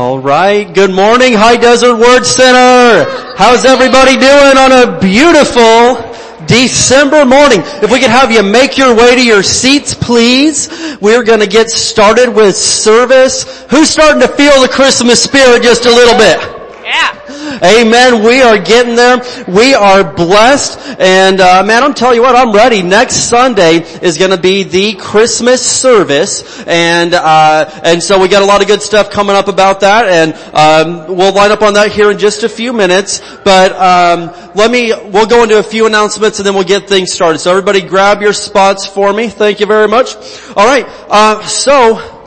All right. Good morning, High Desert Word Center. How's everybody doing on a beautiful December morning? If we could have you make your way to your seats, please. We're going to get started with service. Who's starting to feel the Christmas spirit just a little bit? Yeah. Amen. We are getting there. We are blessed. And uh, man, I'm telling you what, I'm ready. Next Sunday is going to be the Christmas service, and uh, and so we got a lot of good stuff coming up about that, and um, we'll line up on that here in just a few minutes. But um, let me, we'll go into a few announcements, and then we'll get things started. So everybody, grab your spots for me. Thank you very much. All right. Uh, so.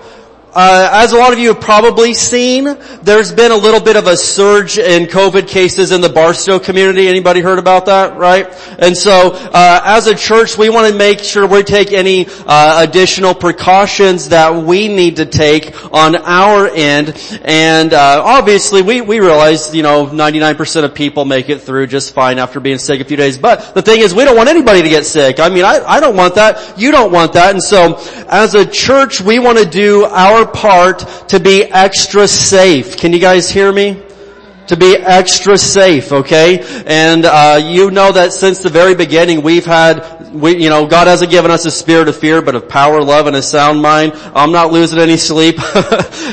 Uh, as a lot of you have probably seen, there's been a little bit of a surge in COVID cases in the Barstow community. Anybody heard about that, right? And so, uh, as a church, we want to make sure we take any uh, additional precautions that we need to take on our end. And uh, obviously, we we realize, you know, 99% of people make it through just fine after being sick a few days. But the thing is, we don't want anybody to get sick. I mean, I I don't want that. You don't want that. And so, as a church, we want to do our part to be extra safe. Can you guys hear me? To be extra safe, okay? And, uh, you know that since the very beginning we've had, we, you know, God hasn't given us a spirit of fear, but of power, love, and a sound mind. I'm not losing any sleep.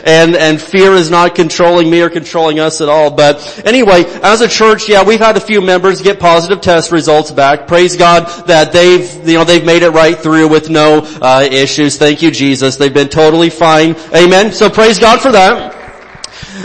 and, and fear is not controlling me or controlling us at all. But anyway, as a church, yeah, we've had a few members get positive test results back. Praise God that they've, you know, they've made it right through with no, uh, issues. Thank you, Jesus. They've been totally fine. Amen. So praise God for that.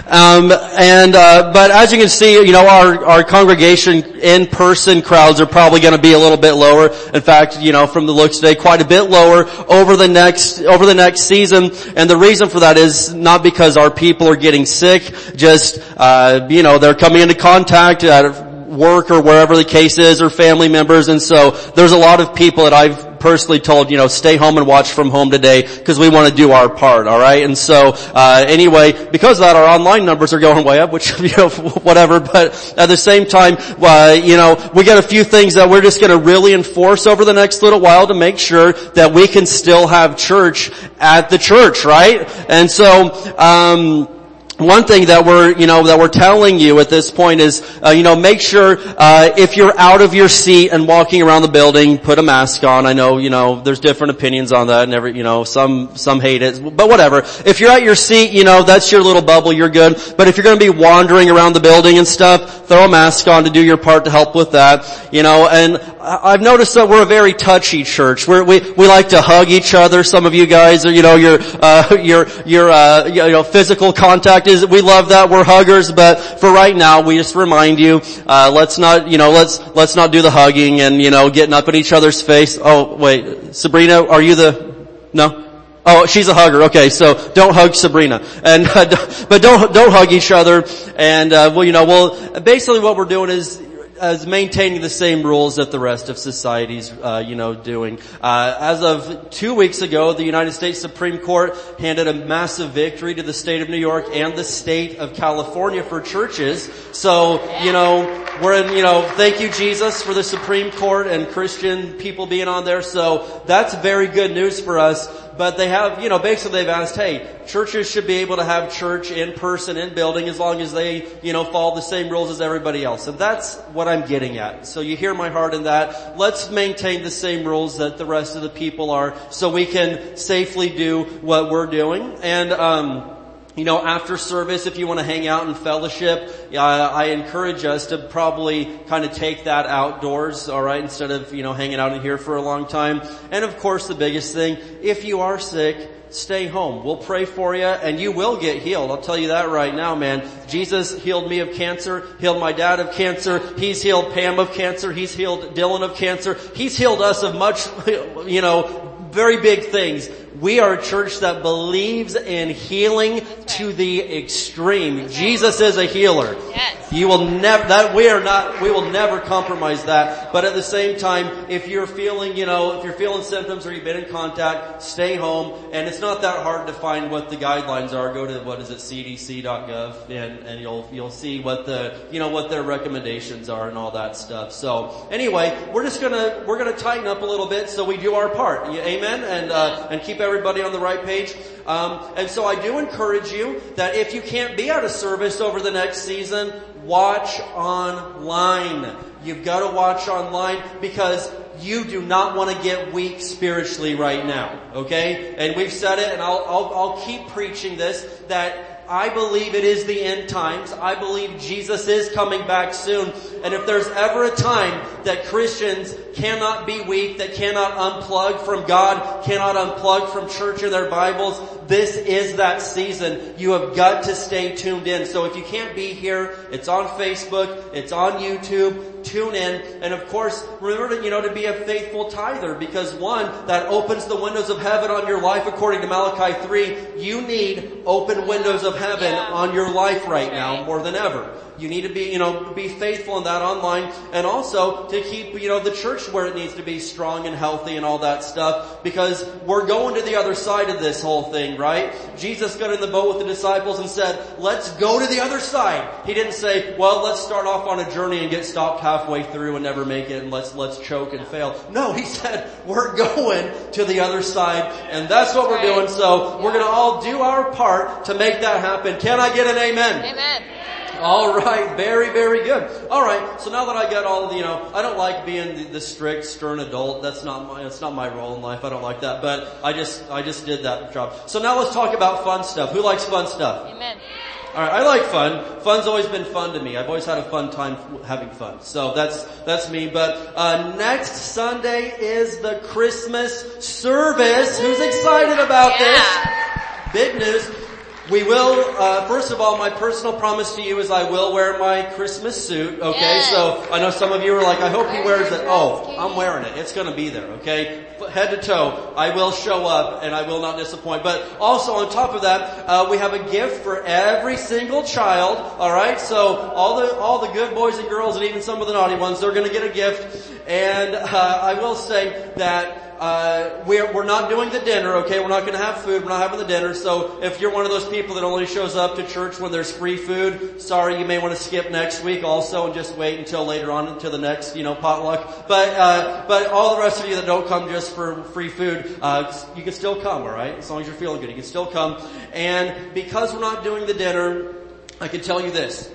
Um, and uh, but as you can see, you know our our congregation in person crowds are probably going to be a little bit lower. In fact, you know from the looks today, quite a bit lower over the next over the next season. And the reason for that is not because our people are getting sick, just uh, you know they're coming into contact at work or wherever the case is, or family members. And so there's a lot of people that I've personally told, you know, stay home and watch from home today because we want to do our part, alright? And so, uh, anyway, because of that, our online numbers are going way up, which, you know, whatever, but at the same time, uh, you know, we got a few things that we're just going to really enforce over the next little while to make sure that we can still have church at the church, right? And so, um, one thing that we're, you know, that we're telling you at this point is, uh, you know, make sure uh, if you're out of your seat and walking around the building, put a mask on. I know, you know, there's different opinions on that, and every, you know, some some hate it, but whatever. If you're at your seat, you know, that's your little bubble, you're good. But if you're going to be wandering around the building and stuff, throw a mask on to do your part to help with that, you know. And I've noticed that we're a very touchy church. We're, we we like to hug each other. Some of you guys, are, you know, your uh, your your uh, you know physical contact is we love that we're huggers, but for right now, we just remind you, uh, let's not, you know, let's let's not do the hugging and you know getting up in each other's face. Oh wait, Sabrina, are you the no? Oh, she's a hugger. Okay, so don't hug Sabrina, and uh, but don't don't hug each other. And uh, well, you know, well, basically what we're doing is as maintaining the same rules that the rest of society's, uh, you know, doing. Uh, as of two weeks ago, the United States Supreme Court handed a massive victory to the state of New York and the state of California for churches. So, you know, we're in, you know, thank you Jesus for the Supreme Court and Christian people being on there. So that's very good news for us but they have, you know, basically they've asked, hey, churches should be able to have church in person, in building, as long as they, you know, follow the same rules as everybody else. And that's what I'm getting at. So you hear my heart in that. Let's maintain the same rules that the rest of the people are so we can safely do what we're doing. And, um, you know, after service, if you want to hang out and fellowship, uh, I encourage us to probably kind of take that outdoors, alright, instead of, you know, hanging out in here for a long time. And of course, the biggest thing, if you are sick, stay home. We'll pray for you and you will get healed. I'll tell you that right now, man. Jesus healed me of cancer, healed my dad of cancer, he's healed Pam of cancer, he's healed Dylan of cancer, he's healed us of much, you know, very big things. We are a church that believes in healing to the extreme. Jesus is a healer. Yes. You will never, that we are not, we will never compromise that. But at the same time, if you're feeling, you know, if you're feeling symptoms or you've been in contact, stay home. And it's not that hard to find what the guidelines are. Go to, what is it, cdc.gov and, and you'll, you'll see what the, you know, what their recommendations are and all that stuff. So anyway, we're just gonna, we're gonna tighten up a little bit so we do our part. Amen? And, uh, and keep everybody on the right page? Um, and so I do encourage you that if you can't be at a service over the next season, watch online. You've got to watch online because you do not want to get weak spiritually right now. Okay? And we've said it and I'll, I'll, I'll keep preaching this that I believe it is the end times. I believe Jesus is coming back soon. And if there's ever a time that Christians cannot be weak, that cannot unplug from God, cannot unplug from church and their Bibles, this is that season. You have got to stay tuned in. So if you can't be here, it's on Facebook, it's on YouTube, tune in, and of course, remember to, you know, to be a faithful tither because one, that opens the windows of heaven on your life according to Malachi 3. You need open windows of heaven yeah. on your life right now more than ever. You need to be, you know, be faithful in that online and also to keep, you know, the church where it needs to be strong and healthy and all that stuff because we're going to the other side of this whole thing, right? Jesus got in the boat with the disciples and said, let's go to the other side. He didn't say, well, let's start off on a journey and get stopped halfway through and never make it and let's, let's choke and fail. No, he said, we're going to the other side and that's what we're doing. So we're going to all do our part to make that happen. Can I get an amen? Amen. All right, very, very good. All right, so now that I got all of the, you know, I don't like being the, the, strict, stern adult. That's not my, that's not my role in life. I don't like that, but I just, I just did that job. So now let's talk about fun stuff. Who likes fun stuff? Amen. All right, I like fun. Fun's always been fun to me. I've always had a fun time having fun. So that's that's me. But uh, next Sunday is the Christmas service. Who's excited about yeah. this? Big news. We will, uh, first of all, my personal promise to you is I will wear my Christmas suit, okay? Yes. So I know some of you are like, I hope he wears it. Oh, I'm wearing it. It's gonna be there, okay? Head to toe, I will show up and I will not disappoint. But also on top of that, uh, we have a gift for every single child, alright? So all the, all the good boys and girls and even some of the naughty ones, they're gonna get a gift. And, uh, I will say that uh, we're, we're not doing the dinner, okay? We're not going to have food. We're not having the dinner. So if you're one of those people that only shows up to church when there's free food, sorry, you may want to skip next week also and just wait until later on until the next, you know, potluck. But, uh, but all the rest of you that don't come just for free food, uh, you can still come, alright? As long as you're feeling good, you can still come. And because we're not doing the dinner, I can tell you this.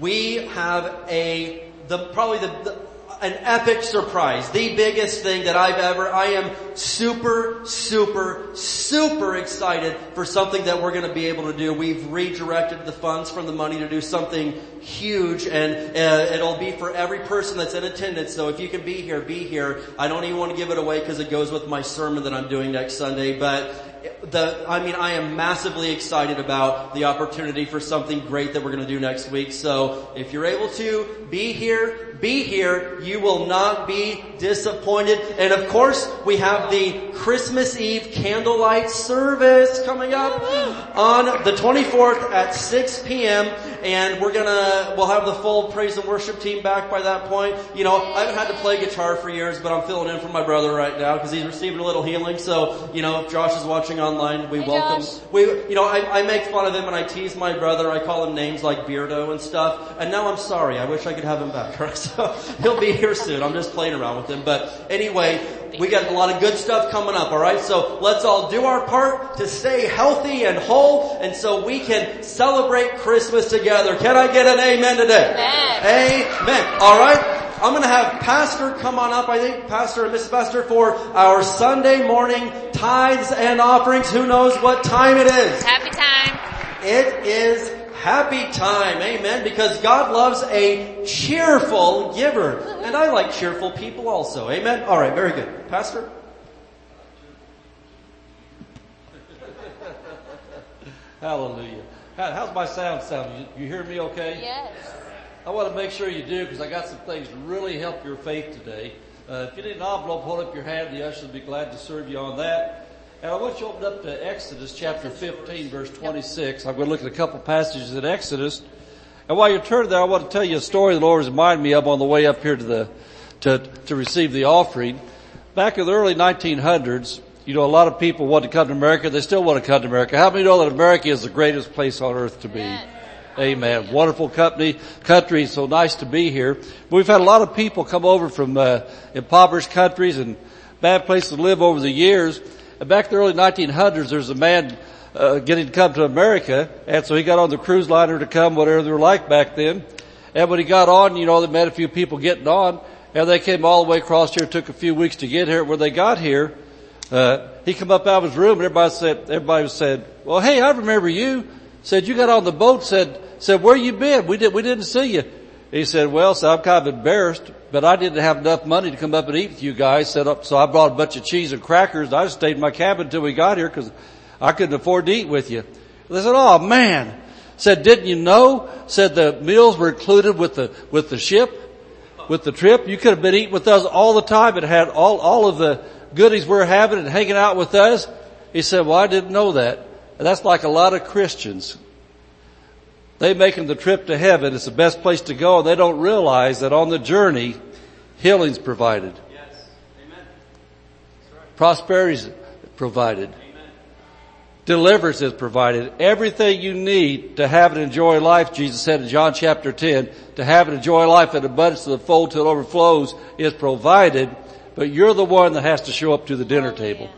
We have a, the, probably the, the an epic surprise. The biggest thing that I've ever, I am super, super, super excited for something that we're going to be able to do. We've redirected the funds from the money to do something huge and uh, it'll be for every person that's in attendance. So if you can be here, be here. I don't even want to give it away because it goes with my sermon that I'm doing next Sunday, but the, I mean, I am massively excited about the opportunity for something great that we're going to do next week. So if you're able to be here, be here. You will not be disappointed. And of course, we have the Christmas Eve candlelight service coming up on the 24th at 6 p.m. And we're gonna, we'll have the full praise and worship team back by that point. You know, I haven't had to play guitar for years, but I'm filling in for my brother right now because he's receiving a little healing. So, you know, if Josh is watching online, we hey, welcome, Josh. we, you know, I, I make fun of him and I tease my brother. I call him names like Beardo and stuff. And now I'm sorry. I wish I could have him back. So he'll be here soon. I'm just playing around with him. But anyway, we got a lot of good stuff coming up, alright? So let's all do our part to stay healthy and whole and so we can celebrate Christmas together. Can I get an amen today? Amen. Amen. Alright? I'm gonna have Pastor come on up, I think, Pastor and Mrs. Pastor for our Sunday morning tithes and offerings. Who knows what time it is? Happy time. It is happy time. Amen. Because God loves a cheerful giver. And I like cheerful people also. Amen. Alright, very good. Pastor? Hallelujah. how's my sound sound? You, you hear me okay? Yes. I want to make sure you do because I got some things to really help your faith today. Uh, if you need an envelope, hold up your hand. The ushers will be glad to serve you on that. And I want you to open up to Exodus chapter 15 verse 26. I'm going to look at a couple passages in Exodus. And while you're turning there, I want to tell you a story the Lord has reminded me of on the way up here to the, to, to receive the offering. Back in the early 1900s, you know, a lot of people want to come to America. They still want to come to America. How many know that America is the greatest place on earth to be? Amen. Wonderful company, country. So nice to be here. We've had a lot of people come over from uh, impoverished countries and bad places to live over the years. And back in the early 1900s, there's a man uh, getting to come to America, and so he got on the cruise liner to come, whatever they were like back then. And when he got on, you know, they met a few people getting on, and they came all the way across here. It took a few weeks to get here. When they got here, uh, he come up out of his room, and everybody said, everybody said, "Well, hey, I remember you." Said you got on the boat. Said, said, "Where you been? We did, we didn't see you." He said, "Well, so I'm kind of embarrassed, but I didn't have enough money to come up and eat with you guys. Set up, uh, so I brought a bunch of cheese and crackers. I just stayed in my cabin until we got here because I couldn't afford to eat with you." They said, "Oh man." Said, didn't you know? Said the meals were included with the, with the ship, with the trip. You could have been eating with us all the time and had all, all of the goodies we're having and hanging out with us. He said, well, I didn't know that. And that's like a lot of Christians. They making the trip to heaven. It's the best place to go and they don't realize that on the journey, healing's provided. Yes. Amen. Right. Provided. Deliverance is provided. Everything you need to have and enjoy life, Jesus said in John chapter 10, to have and enjoy life in abundance to the full till it overflows is provided, but you're the one that has to show up to the dinner table.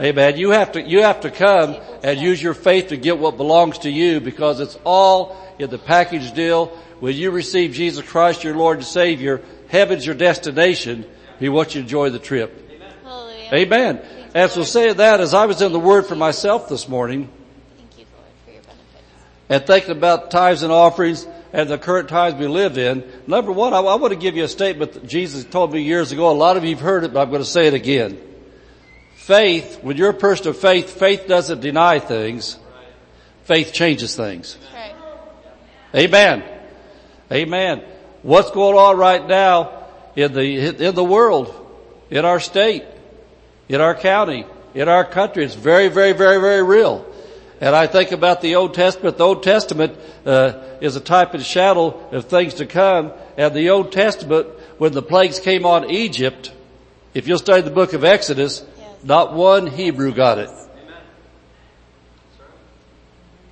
Amen. You have to, you have to come and use your faith to get what belongs to you because it's all in the package deal. When you receive Jesus Christ, your Lord and Savior, heaven's your destination. He wants you to enjoy the trip. Amen. Amen. And so saying that, as I was in the Word for myself this morning, Thank you, Lord, for your benefits. and thinking about tithes and offerings and the current times we live in, number one, I, I want to give you a statement that Jesus told me years ago. A lot of you have heard it, but I'm going to say it again. Faith, when you're a person of faith, faith doesn't deny things. Faith changes things. Right. Amen. Amen. What's going on right now in the, in the world, in our state, in our county, in our country. It's very, very, very, very real. And I think about the Old Testament. The Old Testament uh, is a type and shadow of things to come. And the Old Testament, when the plagues came on Egypt, if you'll study the book of Exodus. Not one Hebrew got it.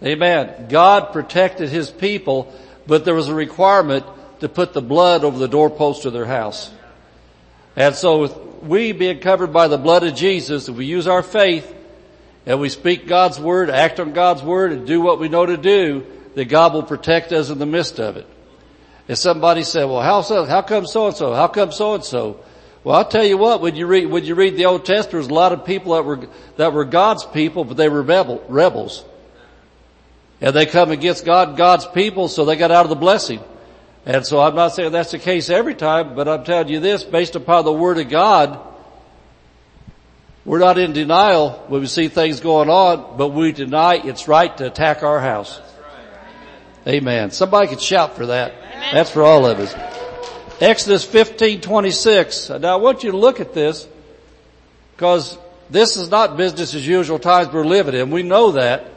Amen. God protected His people, but there was a requirement to put the blood over the doorpost of their house. And so we being covered by the blood of Jesus, if we use our faith and we speak God's word, act on God's word and do what we know to do, that God will protect us in the midst of it. If somebody said, well, how so, how come so and so? How come so and so? Well, I'll tell you what, when you read, when you read the Old Testament, there's a lot of people that were, that were God's people, but they were rebel, rebels. And they come against God, God's people, so they got out of the blessing. And so I'm not saying that's the case every time, but I'm telling you this, based upon the Word of God, we're not in denial when we see things going on, but we deny it's right to attack our house. Amen. Somebody could shout for that. Amen. That's for all of us. Exodus 15, 26. Now I want you to look at this because this is not business as usual times we're living in. We know that.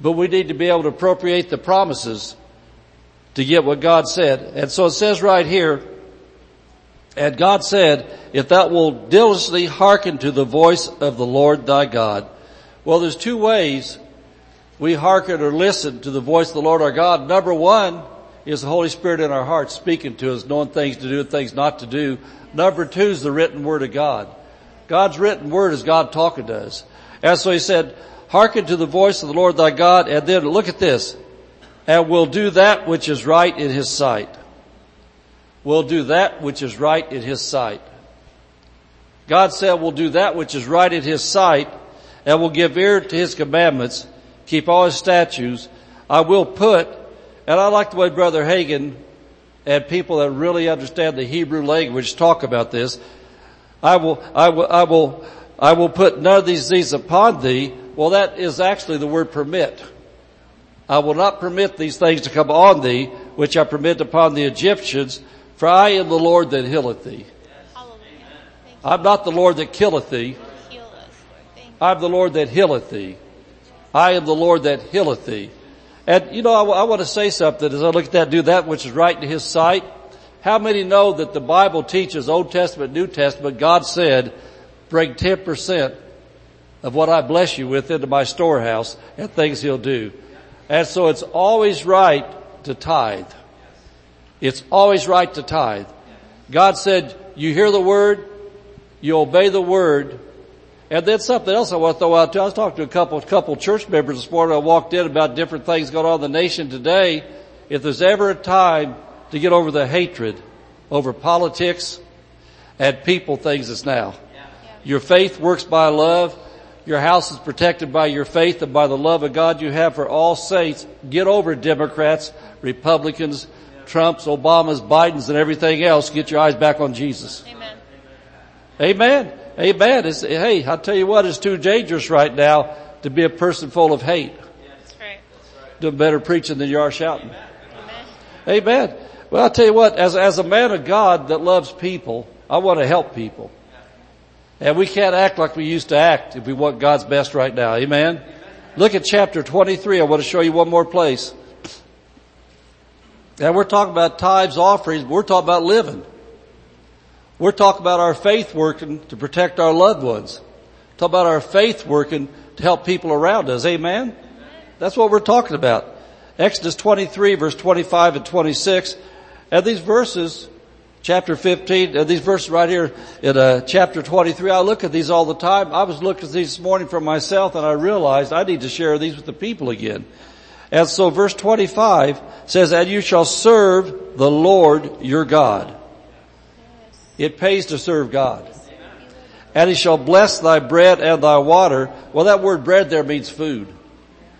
But we need to be able to appropriate the promises to get what God said. And so it says right here, and God said, if thou wilt diligently hearken to the voice of the Lord thy God. Well, there's two ways we hearken or listen to the voice of the Lord our God. Number one is the Holy Spirit in our hearts speaking to us, knowing things to do and things not to do. Number two is the written word of God. God's written word is God talking to us. And so he said, hearken to the voice of the Lord thy God, and then look at this and will do that which is right in his sight. We'll do that which is right in his sight. God said we will do that which is right in his sight and will give ear to his commandments, keep all his statutes. I will put, and I like the way Brother Hagin and people that really understand the Hebrew language talk about this. I will, I will, I will, I will put none of these things upon thee. Well, that is actually the word permit. I will not permit these things to come on thee, which I permit upon the Egyptians, for I am the Lord that healeth thee. I'm not the Lord that killeth thee. I'm the Lord that healeth thee. I am the Lord that healeth thee. And you know, I, want to say something as I look at that, do that which is right in His sight. How many know that the Bible teaches Old Testament, New Testament, God said, bring 10% of what I bless you with into my storehouse and things He'll do. And so it's always right to tithe. It's always right to tithe. God said, you hear the word, you obey the word, And then something else I want to throw out too. I was talking to a couple, couple church members this morning. I walked in about different things going on in the nation today. If there's ever a time to get over the hatred over politics and people things, it's now. Your faith works by love. Your house is protected by your faith and by the love of God you have for all saints. Get over Democrats, Republicans, Trumps, Obamas, Bidens, and everything else. Get your eyes back on Jesus. Amen. Amen. Amen. It's, hey, I'll tell you what, it's too dangerous right now to be a person full of hate. That's right. Doing better preaching than you are shouting. Amen. Amen. Well, I'll tell you what, as, as a man of God that loves people, I want to help people. And we can't act like we used to act if we want God's best right now. Amen. Look at chapter 23. I want to show you one more place. And we're talking about tithes, offerings, but we're talking about living. We're talking about our faith working to protect our loved ones. Talk about our faith working to help people around us. Amen? That's what we're talking about. Exodus 23 verse 25 and 26. And these verses, chapter 15, and these verses right here in uh, chapter 23, I look at these all the time. I was looking at these this morning for myself and I realized I need to share these with the people again. And so verse 25 says, and you shall serve the Lord your God. It pays to serve God. And he shall bless thy bread and thy water. Well, that word bread there means food.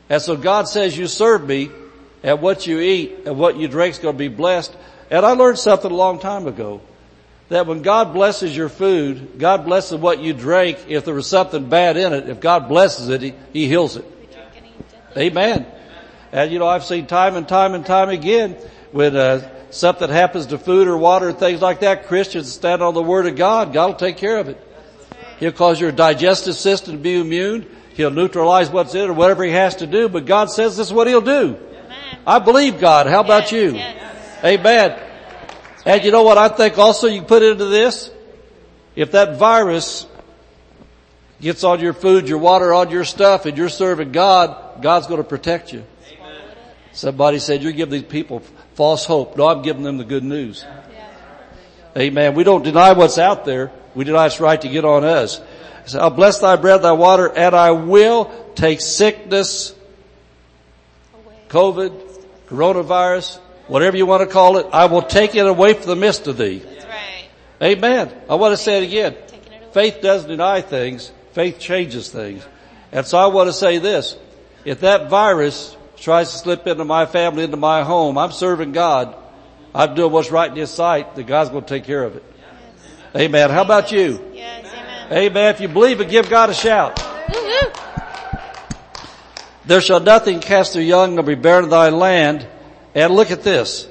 And so God says you serve me and what you eat and what you drink is going to be blessed. And I learned something a long time ago. That when God blesses your food, God blesses what you drink. If there was something bad in it, if God blesses it, He, he heals it. Amen. And you know, I've seen time and time and time again when uh, something happens to food or water and things like that, Christians stand on the Word of God. God will take care of it. He'll cause your digestive system to be immune. He'll neutralize what's in it or whatever He has to do. But God says this is what He'll do. Amen. I believe God. How about Yes, you? yes. Amen. And you know what I think also you put into this? If that virus gets on your food, your water, on your stuff, and you're serving God, God's going to protect you. Somebody said, you're giving these people false hope. No, I'm giving them the good news. Amen. We don't deny what's out there. We deny its right to get on us. Said, I'll bless thy bread, thy water, and I will take sickness, COVID, coronavirus, whatever you want to call it, I will take it away from the midst of thee. That's right. Amen. I want to say it again. It. Faith doesn't deny things. Faith changes things. And so I want to say this. If that virus tries to slip into my family, into my home, I'm serving God. I'm doing what's right in His sight, that God's going to take care of it. Amen. How about you? Yes, amen. Amen. If you believe it, give God a shout. There shall nothing cast their young nor be barren in thy land. And look at this.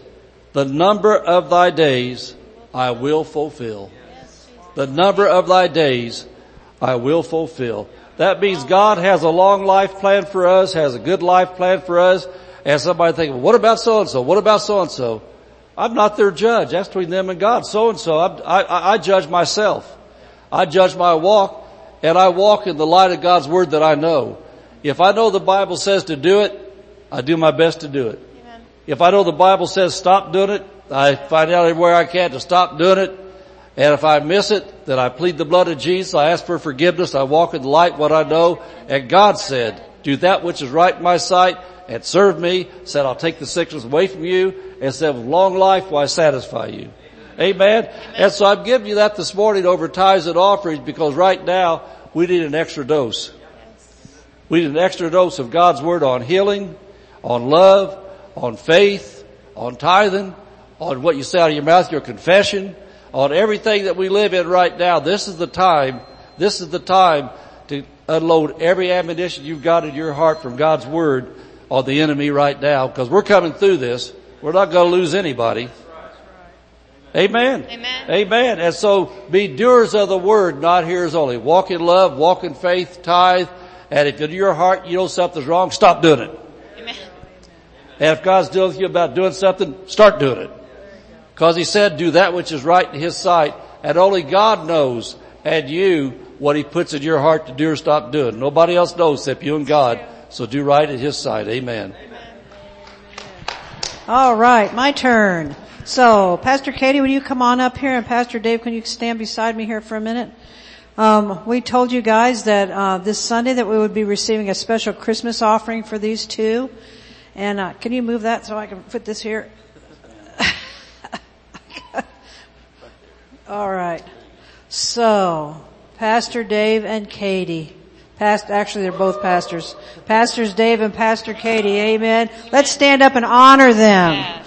The number of thy days I will fulfill. The number of thy days I will fulfill. That means God has a long life plan for us, has a good life plan for us. And somebody think, well, what about so and so? What about so and so? I'm not their judge. That's between them and God. So and so, I, I, I judge myself. I judge my walk and I walk in the light of God's word that I know. If I know the Bible says to do it, I do my best to do it. Amen. If I know the Bible says stop doing it, I find out everywhere I can to stop doing it. And if I miss it, then I plead the blood of Jesus. I ask for forgiveness. I walk in the light what I know. And God said, do that which is right in my sight and serve me. Said, I'll take the sickness away from you and said, with long life will I satisfy you. Amen. And so I'm giving you that this morning over tithes and offerings because right now we need an extra dose. We need an extra dose of God's word on healing, on love, on faith, on tithing, on what you say out of your mouth, your confession, on everything that we live in right now. This is the time, this is the time to unload every ammunition you've got in your heart from God's word on the enemy right now because we're coming through this. We're not going to lose anybody. Amen. Amen. Amen. And so be doers of the word, not hearers only. Walk in love, walk in faith, tithe, and if in your heart you know something's wrong, stop doing it. Amen. And if God's dealing with you about doing something, start doing it. Cause He said do that which is right in His sight, and only God knows, and you, what He puts in your heart to do or stop doing. Nobody else knows except you and God, so do right at His sight. Amen. All right, my turn. So, Pastor Katie, would you come on up here and Pastor Dave, can you stand beside me here for a minute? Um, we told you guys that uh, this Sunday that we would be receiving a special Christmas offering for these two. And uh, can you move that so I can put this here? All right. So, Pastor Dave and Katie. Past, actually they're both pastors. Pastors Dave and Pastor Katie. Amen. Let's stand up and honor them.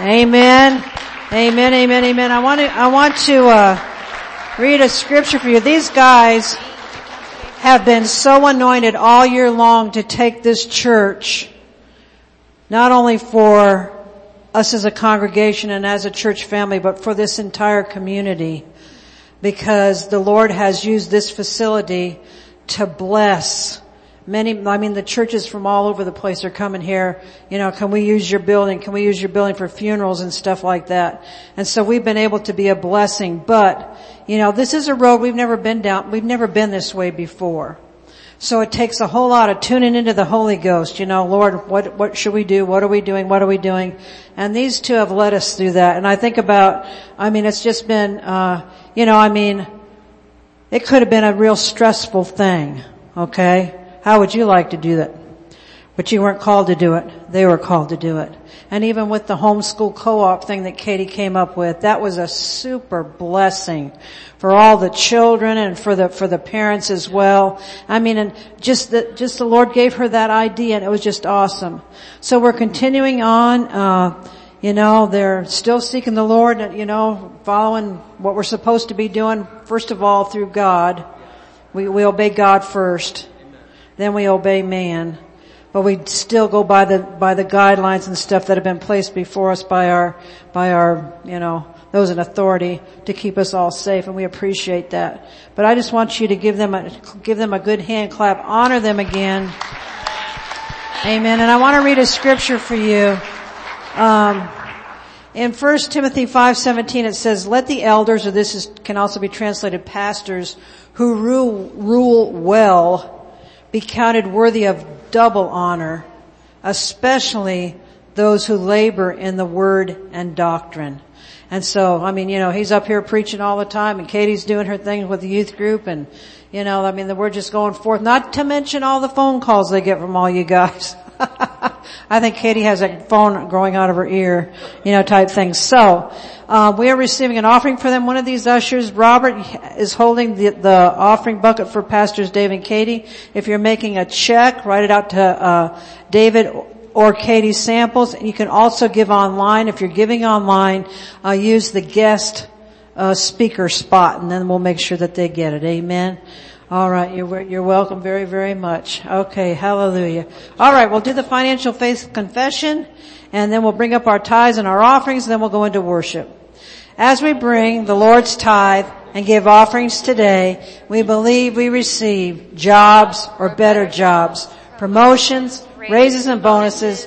Amen. Amen, amen, amen. I want to, I want to, uh, read a scripture for you. These guys have been so anointed all year long to take this church, not only for us as a congregation and as a church family, but for this entire community. Because the Lord has used this facility to bless many, I mean the churches from all over the place are coming here, you know, can we use your building? Can we use your building for funerals and stuff like that? And so we've been able to be a blessing, but, you know, this is a road we've never been down, we've never been this way before. So it takes a whole lot of tuning into the Holy Ghost, you know, Lord, what, what should we do? What are we doing? What are we doing? And these two have led us through that. And I think about, I mean, it's just been, uh, you know, I mean, it could have been a real stressful thing, okay? How would you like to do that? But you weren't called to do it. They were called to do it. And even with the homeschool co-op thing that Katie came up with, that was a super blessing for all the children and for the, for the parents as well. I mean, and just the, just the Lord gave her that idea and it was just awesome. So we're continuing on, uh, you know, they're still seeking the Lord, you know, following what we're supposed to be doing, first of all through God. We, we obey God first then we obey man. But we still go by the, by the guidelines and stuff that have been placed before us by our, by our, you know, those in authority to keep us all safe and we appreciate that. But I just want you to give them a, give them a good hand clap, honor them again. Amen. And I want to read a scripture for you. Um, in 1 Timothy 5:17 it says, "Let the elders, or this is, can also be translated pastors, who rule, rule well be counted worthy of double honor, especially those who labor in the word and doctrine. And so, I mean, you know, he's up here preaching all the time and Katie's doing her thing with the youth group and, you know, I mean, we're just going forth, not to mention all the phone calls they get from all you guys. I think Katie has a phone growing out of her ear, you know, type thing. So, uh, we are receiving an offering for them. One of these ushers, Robert, is holding the, the offering bucket for Pastors Dave and Katie. If you're making a check, write it out to uh, David or Katie Samples. You can also give online. If you're giving online, uh, use the guest uh, speaker spot, and then we'll make sure that they get it. Amen. All right, you're, you're welcome very, very much. Okay, hallelujah. All right, we'll do the financial faith confession, and then we'll bring up our tithes and our offerings, and then we'll go into worship. As we bring the Lord's tithe and give offerings today, we believe we receive jobs or better jobs, promotions, raises and bonuses,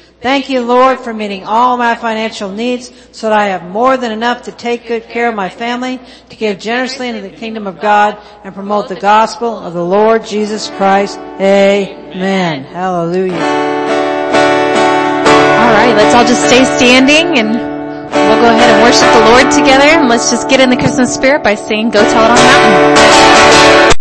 Thank you, Lord, for meeting all my financial needs so that I have more than enough to take good care of my family, to give generously into the kingdom of God, and promote the gospel of the Lord Jesus Christ. Amen. Hallelujah. All right, let's all just stay standing and we'll go ahead and worship the Lord together and let's just get in the Christmas spirit by saying, go tell it on the mountain.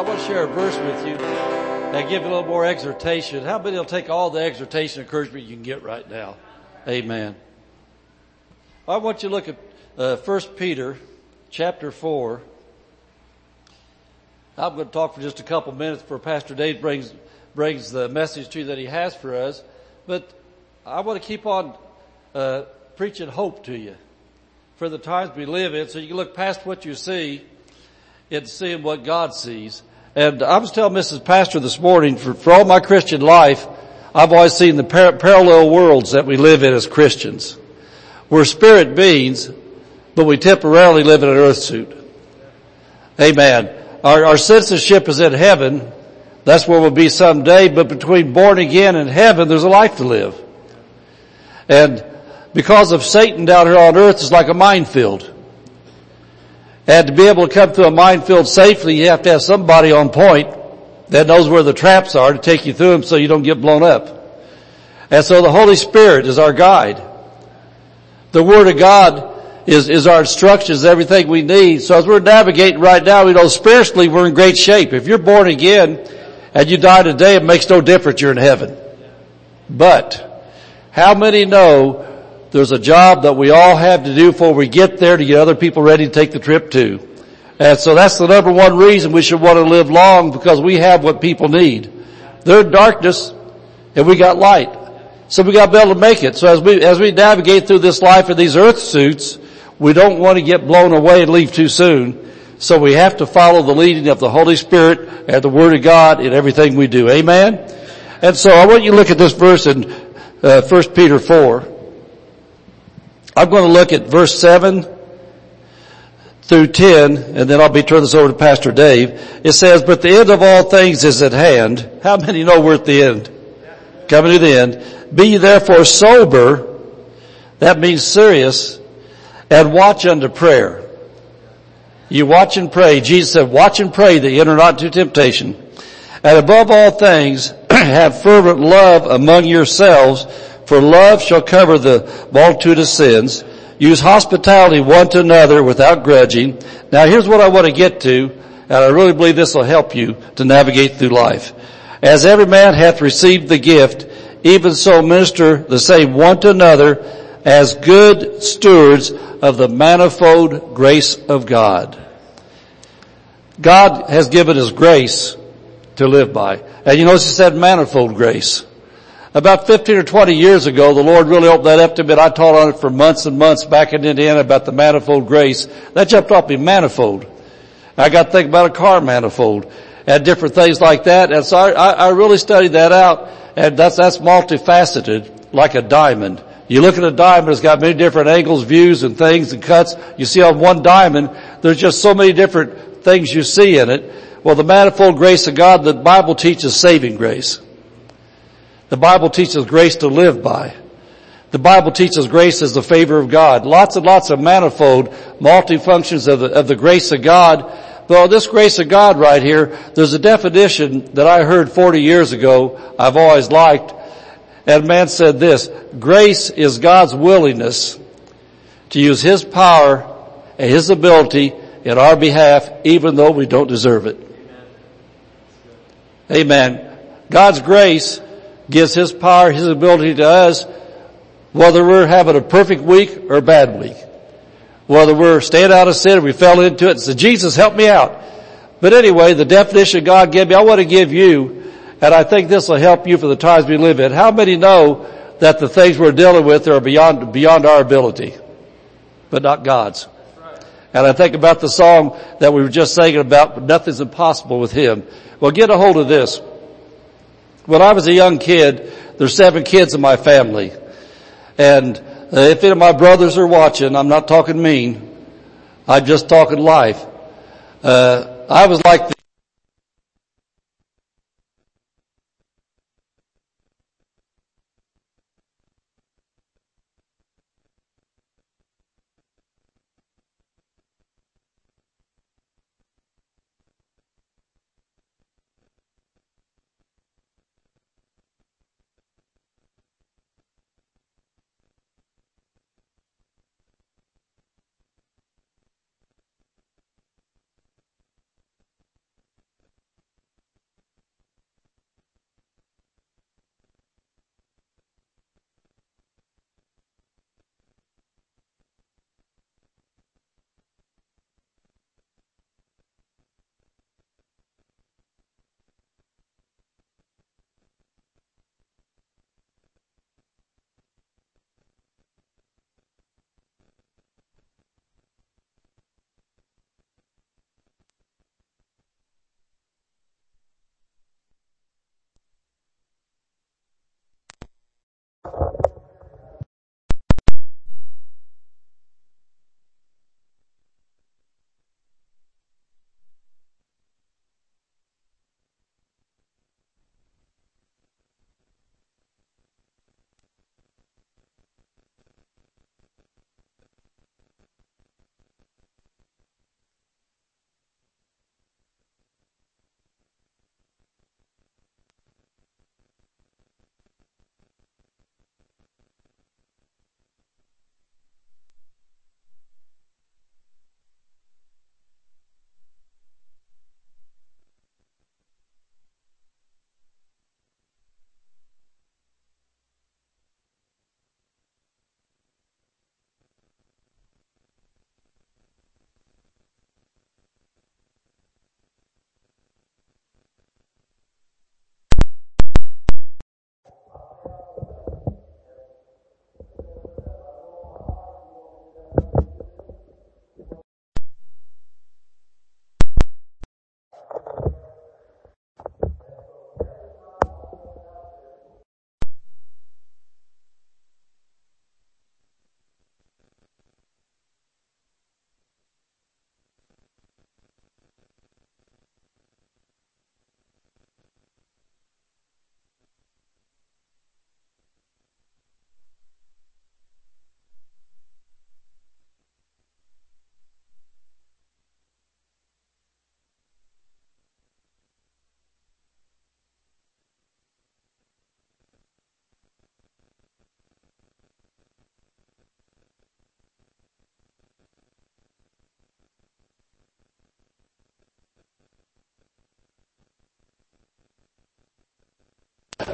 I want to share a verse with you and give a little more exhortation. How many will take all the exhortation and encouragement you can get right now? Amen. I want you to look at uh, 1 Peter chapter 4. I'm going to talk for just a couple minutes before Pastor Dave brings, brings the message to you that he has for us. But I want to keep on uh, preaching hope to you for the times we live in so you can look past what you see and seeing what God sees. And I was telling Mrs. Pastor this morning, for, for all my Christian life, I've always seen the par- parallel worlds that we live in as Christians. We're spirit beings, but we temporarily live in an earth suit. Amen. Our, our citizenship is in heaven. That's where we'll be someday, but between born again and heaven, there's a life to live. And because of Satan down here on earth is like a minefield. And to be able to come through a minefield safely, you have to have somebody on point that knows where the traps are to take you through them so you don't get blown up. And so the Holy Spirit is our guide. The Word of God is, is our instructions, everything we need. So as we're navigating right now, we know spiritually we're in great shape. If you're born again and you die today, it makes no difference you're in heaven. But how many know there's a job that we all have to do before we get there to get other people ready to take the trip too. And so that's the number one reason we should want to live long because we have what people need. They're darkness and we got light. So we got to be able to make it. So as we, as we navigate through this life in these earth suits, we don't want to get blown away and leave too soon. So we have to follow the leading of the Holy Spirit and the Word of God in everything we do. Amen? And so I want you to look at this verse in uh, 1 Peter 4. I'm going to look at verse 7 through 10, and then I'll be turning this over to Pastor Dave. It says, but the end of all things is at hand. How many know we're at the end? Coming to the end. Be therefore sober. That means serious. And watch unto prayer. You watch and pray. Jesus said, watch and pray that you enter not into temptation. And above all things, have fervent love among yourselves, for love shall cover the multitude of sins. Use hospitality one to another without grudging. Now here's what I want to get to, and I really believe this will help you to navigate through life. As every man hath received the gift, even so minister the same one to another as good stewards of the manifold grace of God. God has given us grace to live by. And you notice he said manifold grace. About 15 or 20 years ago, the Lord really opened that up to me. I taught on it for months and months back in Indiana about the manifold grace. That jumped off me, manifold. I got to think about a car manifold and different things like that. And so I, I really studied that out and that's, that's multifaceted like a diamond. You look at a diamond, it's got many different angles, views and things and cuts. You see on one diamond, there's just so many different things you see in it. Well, the manifold grace of God, the Bible teaches saving grace. The Bible teaches grace to live by. The Bible teaches grace as the favor of God. Lots and lots of manifold multifunctions of the, of the grace of God. Well, this grace of God right here, there's a definition that I heard 40 years ago I've always liked. And man said this, grace is God's willingness to use His power and His ability in our behalf even though we don't deserve it. Amen. God's grace gives His power, His ability to us, whether we're having a perfect week or a bad week. Whether we're staying out of sin or we fell into it said, Jesus, help me out. But anyway, the definition God gave me, I want to give you, and I think this will help you for the times we live in. How many know that the things we're dealing with are beyond, beyond our ability, but not God's? And I think about the song that we were just singing about, but nothing's impossible with Him. Well, get a hold of this. When I was a young kid, there's seven kids in my family. And uh, if any of my brothers are watching, I'm not talking mean. I'm just talking life. Uh, I was like the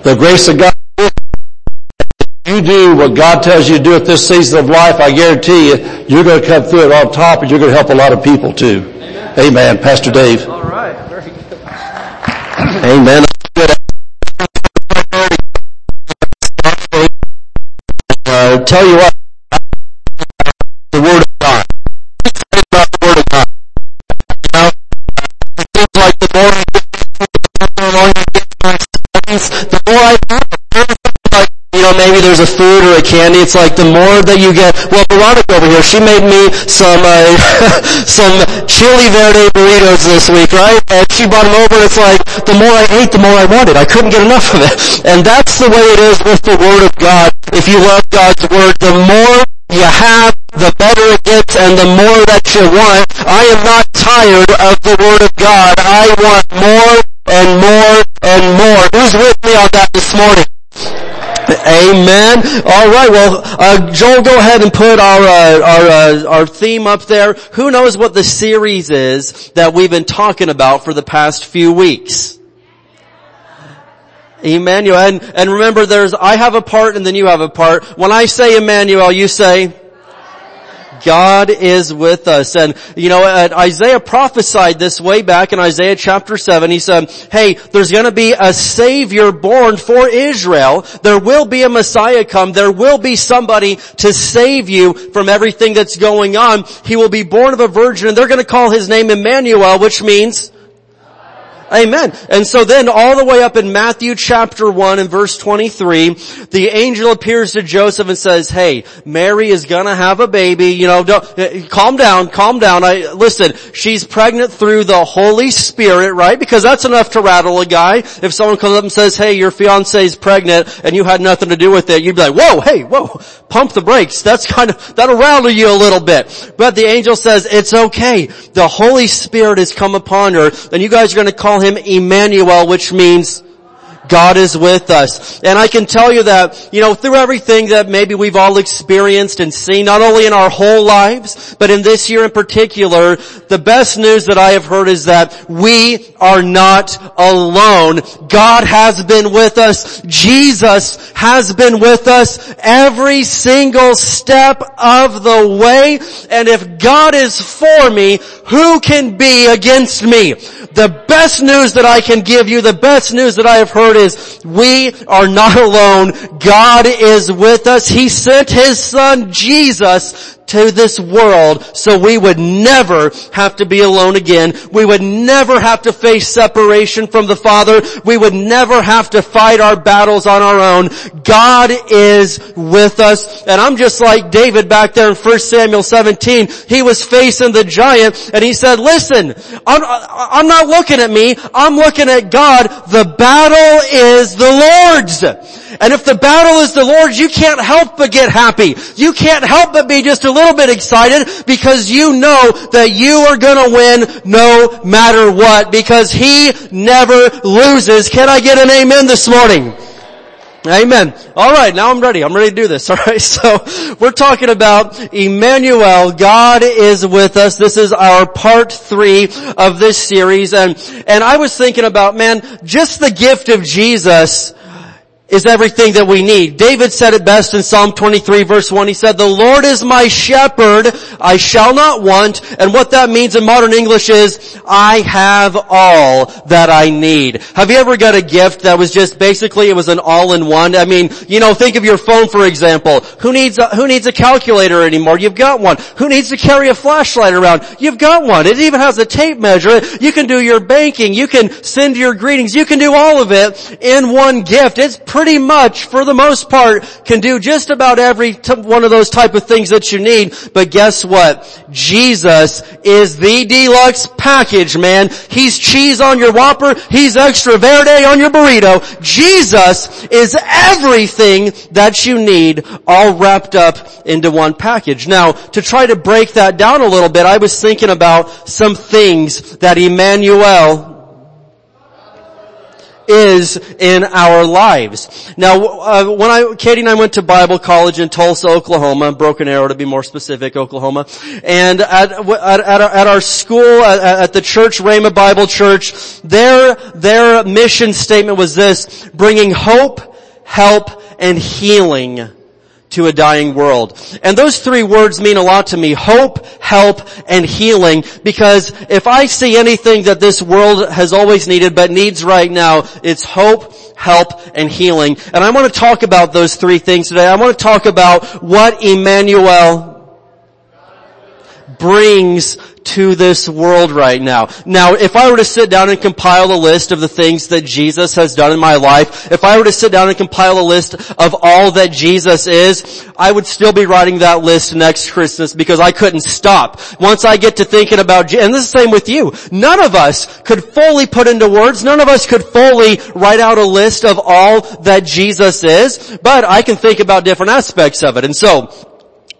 The grace of God. You do what God tells you to do at this season of life, I guarantee you, you're going to come through it on top and you're going to help a lot of people too. Amen. Pastor Dave. All right, very good. Amen. Uh, tell you what, maybe there's a food or a candy. It's like the more that you get. Well, Veronica over here, she made me some uh, some chili verde burritos this week, right? And she brought them over, it's like the more I ate, the more I wanted. I couldn't get enough of it. And that's the way it is with the Word of God. If you love God's Word, the more you have, the better it gets, and the more that you want. I am not tired of the Word of God. I want more and more and more. Who's with me on that this morning? Amen. All right. Well, uh, Joel, go ahead and put our uh, our uh, our theme up there. Who knows what the series is that we've been talking about for the past few weeks? Emmanuel. And, and remember, there's I have a part, and then you have a part. When I say Emmanuel, you say. God is with us. And, you know, Isaiah prophesied this way back in Isaiah chapter 7. He said, hey, there's gonna be a savior born for Israel. There will be a Messiah come. There will be somebody to save you from everything that's going on. He will be born of a virgin and they're gonna call his name Emmanuel, which means Amen. And so then all the way up in Matthew chapter 1 and verse 23, the angel appears to Joseph and says, hey, Mary is gonna have a baby, you know, uh, calm down, calm down. I, listen, she's pregnant through the Holy Spirit, right? Because that's enough to rattle a guy. If someone comes up and says, hey, your fiance's pregnant and you had nothing to do with it, you'd be like, whoa, hey, whoa, pump the brakes. That's kind of, that'll rattle you a little bit. But the angel says, it's okay. The Holy Spirit has come upon her and you guys are gonna call him Emmanuel, which means God is with us. And I can tell you that, you know, through everything that maybe we've all experienced and seen, not only in our whole lives, but in this year in particular, the best news that I have heard is that we are not alone. God has been with us. Jesus has been with us every single step of the way. And if God is for me, who can be against me? The best news that I can give you, the best news that I have heard is we are not alone. God is with us. He sent His Son Jesus to this world so we would never have to be alone again. We would never have to face separation from the Father. We would never have to fight our battles on our own. God is with us. And I'm just like David back there in 1 Samuel 17. He was facing the giant and he said, listen, I'm, I'm not looking at me. I'm looking at God. The battle is the Lord's. And if the battle is the Lord's, you can't help but get happy. You can't help but be just a little bit excited because you know that you are gonna win no matter what because He never loses. Can I get an amen this morning? Amen. All right, now I'm ready. I'm ready to do this. All right, so we're talking about Emmanuel. God is with us. This is our part three of this series, and and I was thinking about man, just the gift of Jesus is everything that we need. David said it best in Psalm 23 verse 1. He said, the Lord is my shepherd, I shall not want. And what that means in modern English is, I have all that I need. Have you ever got a gift that was just basically, it was an all-in-one? I mean, you know, think of your phone for example. Who needs a, who needs a calculator anymore? You've got one. Who needs to carry a flashlight around? You've got one. It even has a tape measure. You can do your banking. You can send your greetings. You can do all of it in one gift. It's pretty much, for the most part, can do just about every t- one of those type of things that you need. But guess what? Jesus is the deluxe package, man. He's cheese on your Whopper. He's extra verde on your burrito. Jesus is everything that you need all wrapped up into one package. Now, to try to break that down a little bit, I was thinking about some things that Emmanuel is in our lives. Now, uh, when I, Katie and I went to Bible college in Tulsa, Oklahoma, Broken Arrow to be more specific, Oklahoma, and at, at, at, our, at our school, at, at the church, Rhema Bible Church, their, their mission statement was this, bringing hope, help, and healing to a dying world. And those three words mean a lot to me. Hope, help, and healing. Because if I see anything that this world has always needed but needs right now, it's hope, help, and healing. And I want to talk about those three things today. I want to talk about what Emmanuel brings to this world right now. Now, if I were to sit down and compile a list of the things that Jesus has done in my life, if I were to sit down and compile a list of all that Jesus is, I would still be writing that list next Christmas because I couldn't stop. Once I get to thinking about, and this is the same with you, none of us could fully put into words, none of us could fully write out a list of all that Jesus is, but I can think about different aspects of it. And so,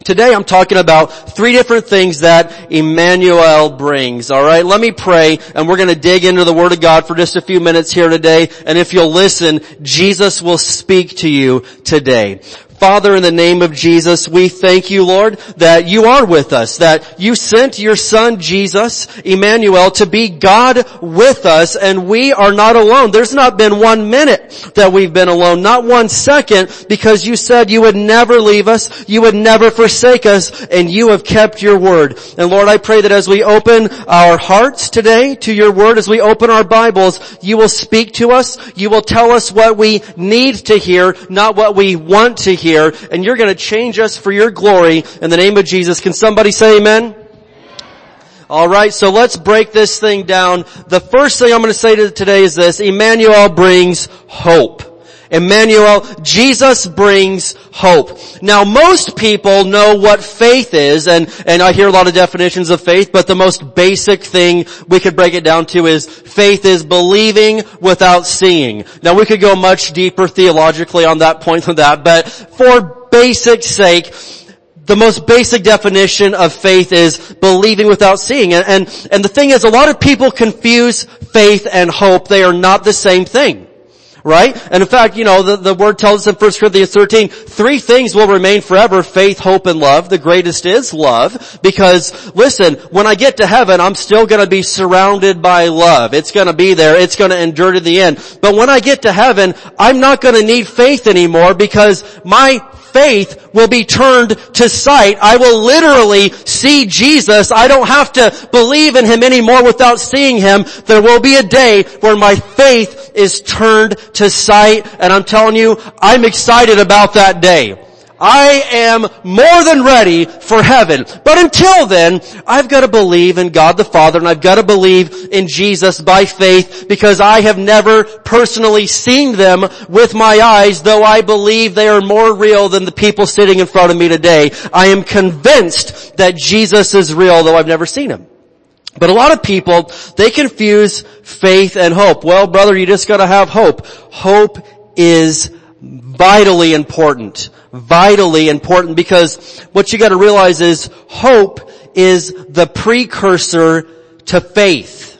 Today I'm talking about three different things that Emmanuel brings. Alright, let me pray and we're gonna dig into the Word of God for just a few minutes here today. And if you'll listen, Jesus will speak to you today. Father, in the name of Jesus, we thank you, Lord, that you are with us, that you sent your son Jesus, Emmanuel, to be God with us, and we are not alone. There's not been one minute that we've been alone, not one second, because you said you would never leave us, you would never forsake us, and you have kept your word. And Lord, I pray that as we open our hearts today to your word, as we open our Bibles, you will speak to us, you will tell us what we need to hear, not what we want to hear, here, and you're going to change us for your glory in the name of Jesus. Can somebody say amen? Alright, so let's break this thing down. The first thing I'm going to say to today is this, Emmanuel brings hope. Emmanuel, Jesus brings hope. Now most people know what faith is, and, and I hear a lot of definitions of faith, but the most basic thing we could break it down to is faith is believing without seeing. Now we could go much deeper theologically on that point than that, but for basic sake, the most basic definition of faith is believing without seeing. And, and, and the thing is, a lot of people confuse faith and hope. They are not the same thing right? And in fact, you know, the, the word tells us in 1 Corinthians 13, three things will remain forever, faith, hope, and love. The greatest is love, because listen, when I get to heaven, I'm still gonna be surrounded by love. It's gonna be there. It's gonna endure to the end. But when I get to heaven, I'm not gonna need faith anymore because my faith will be turned to sight. I will literally see Jesus. I don't have to believe in Him anymore without seeing Him. There will be a day where my faith is turned to sight and I'm telling you, I'm excited about that day. I am more than ready for heaven. But until then, I've got to believe in God the Father and I've got to believe in Jesus by faith because I have never personally seen them with my eyes, though I believe they are more real than the people sitting in front of me today. I am convinced that Jesus is real, though I've never seen him. But a lot of people, they confuse faith and hope. Well, brother, you just gotta have hope. Hope is vitally important vitally important because what you gotta realize is hope is the precursor to faith.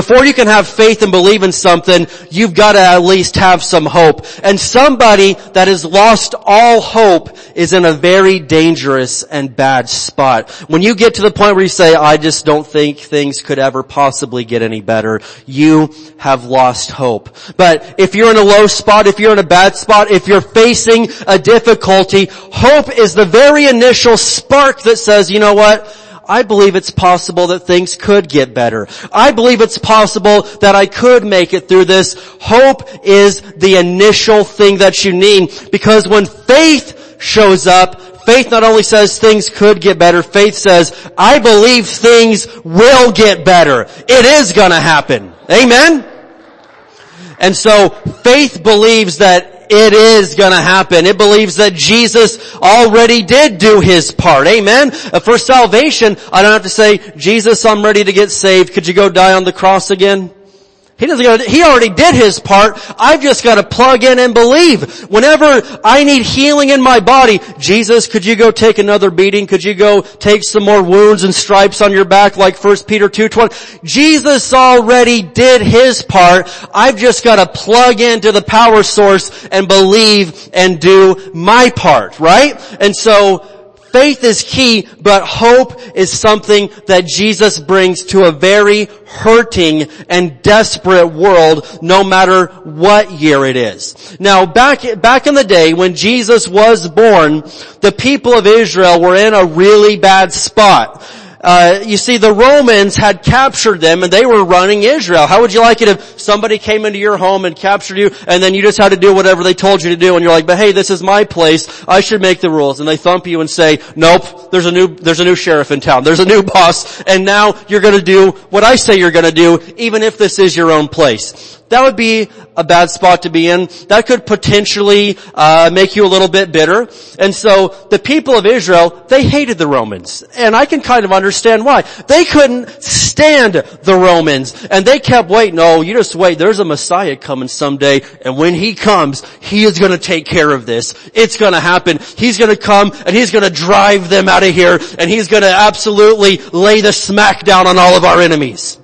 Before you can have faith and believe in something, you've got to at least have some hope. And somebody that has lost all hope is in a very dangerous and bad spot. When you get to the point where you say, I just don't think things could ever possibly get any better, you have lost hope. But if you're in a low spot, if you're in a bad spot, if you're facing a difficulty, hope is the very initial spark that says, you know what? I believe it's possible that things could get better. I believe it's possible that I could make it through this. Hope is the initial thing that you need because when faith shows up, faith not only says things could get better, faith says, I believe things will get better. It is gonna happen. Amen? And so faith believes that it is gonna happen. It believes that Jesus already did do his part. Amen? Uh, for salvation, I don't have to say, Jesus, I'm ready to get saved. Could you go die on the cross again? He doesn't gotta, he already did his part. I've just got to plug in and believe. Whenever I need healing in my body, Jesus, could you go take another beating? Could you go take some more wounds and stripes on your back like 1 Peter 2.20? Jesus already did his part. I've just got to plug into the power source and believe and do my part, right? And so, Faith is key, but hope is something that Jesus brings to a very hurting and desperate world, no matter what year it is. Now, back, back in the day when Jesus was born, the people of Israel were in a really bad spot. Uh, you see, the Romans had captured them and they were running Israel. How would you like it if somebody came into your home and captured you and then you just had to do whatever they told you to do and you're like, but hey, this is my place. I should make the rules. And they thump you and say, nope, there's a new, there's a new sheriff in town. There's a new boss and now you're gonna do what I say you're gonna do even if this is your own place. That would be a bad spot to be in. That could potentially uh, make you a little bit bitter. And so the people of Israel, they hated the Romans. And I can kind of understand why. They couldn't stand the Romans. And they kept waiting. Oh, you just wait. There's a Messiah coming someday. And when he comes, he is going to take care of this. It's going to happen. He's going to come and he's going to drive them out of here. And he's going to absolutely lay the smack down on all of our enemies.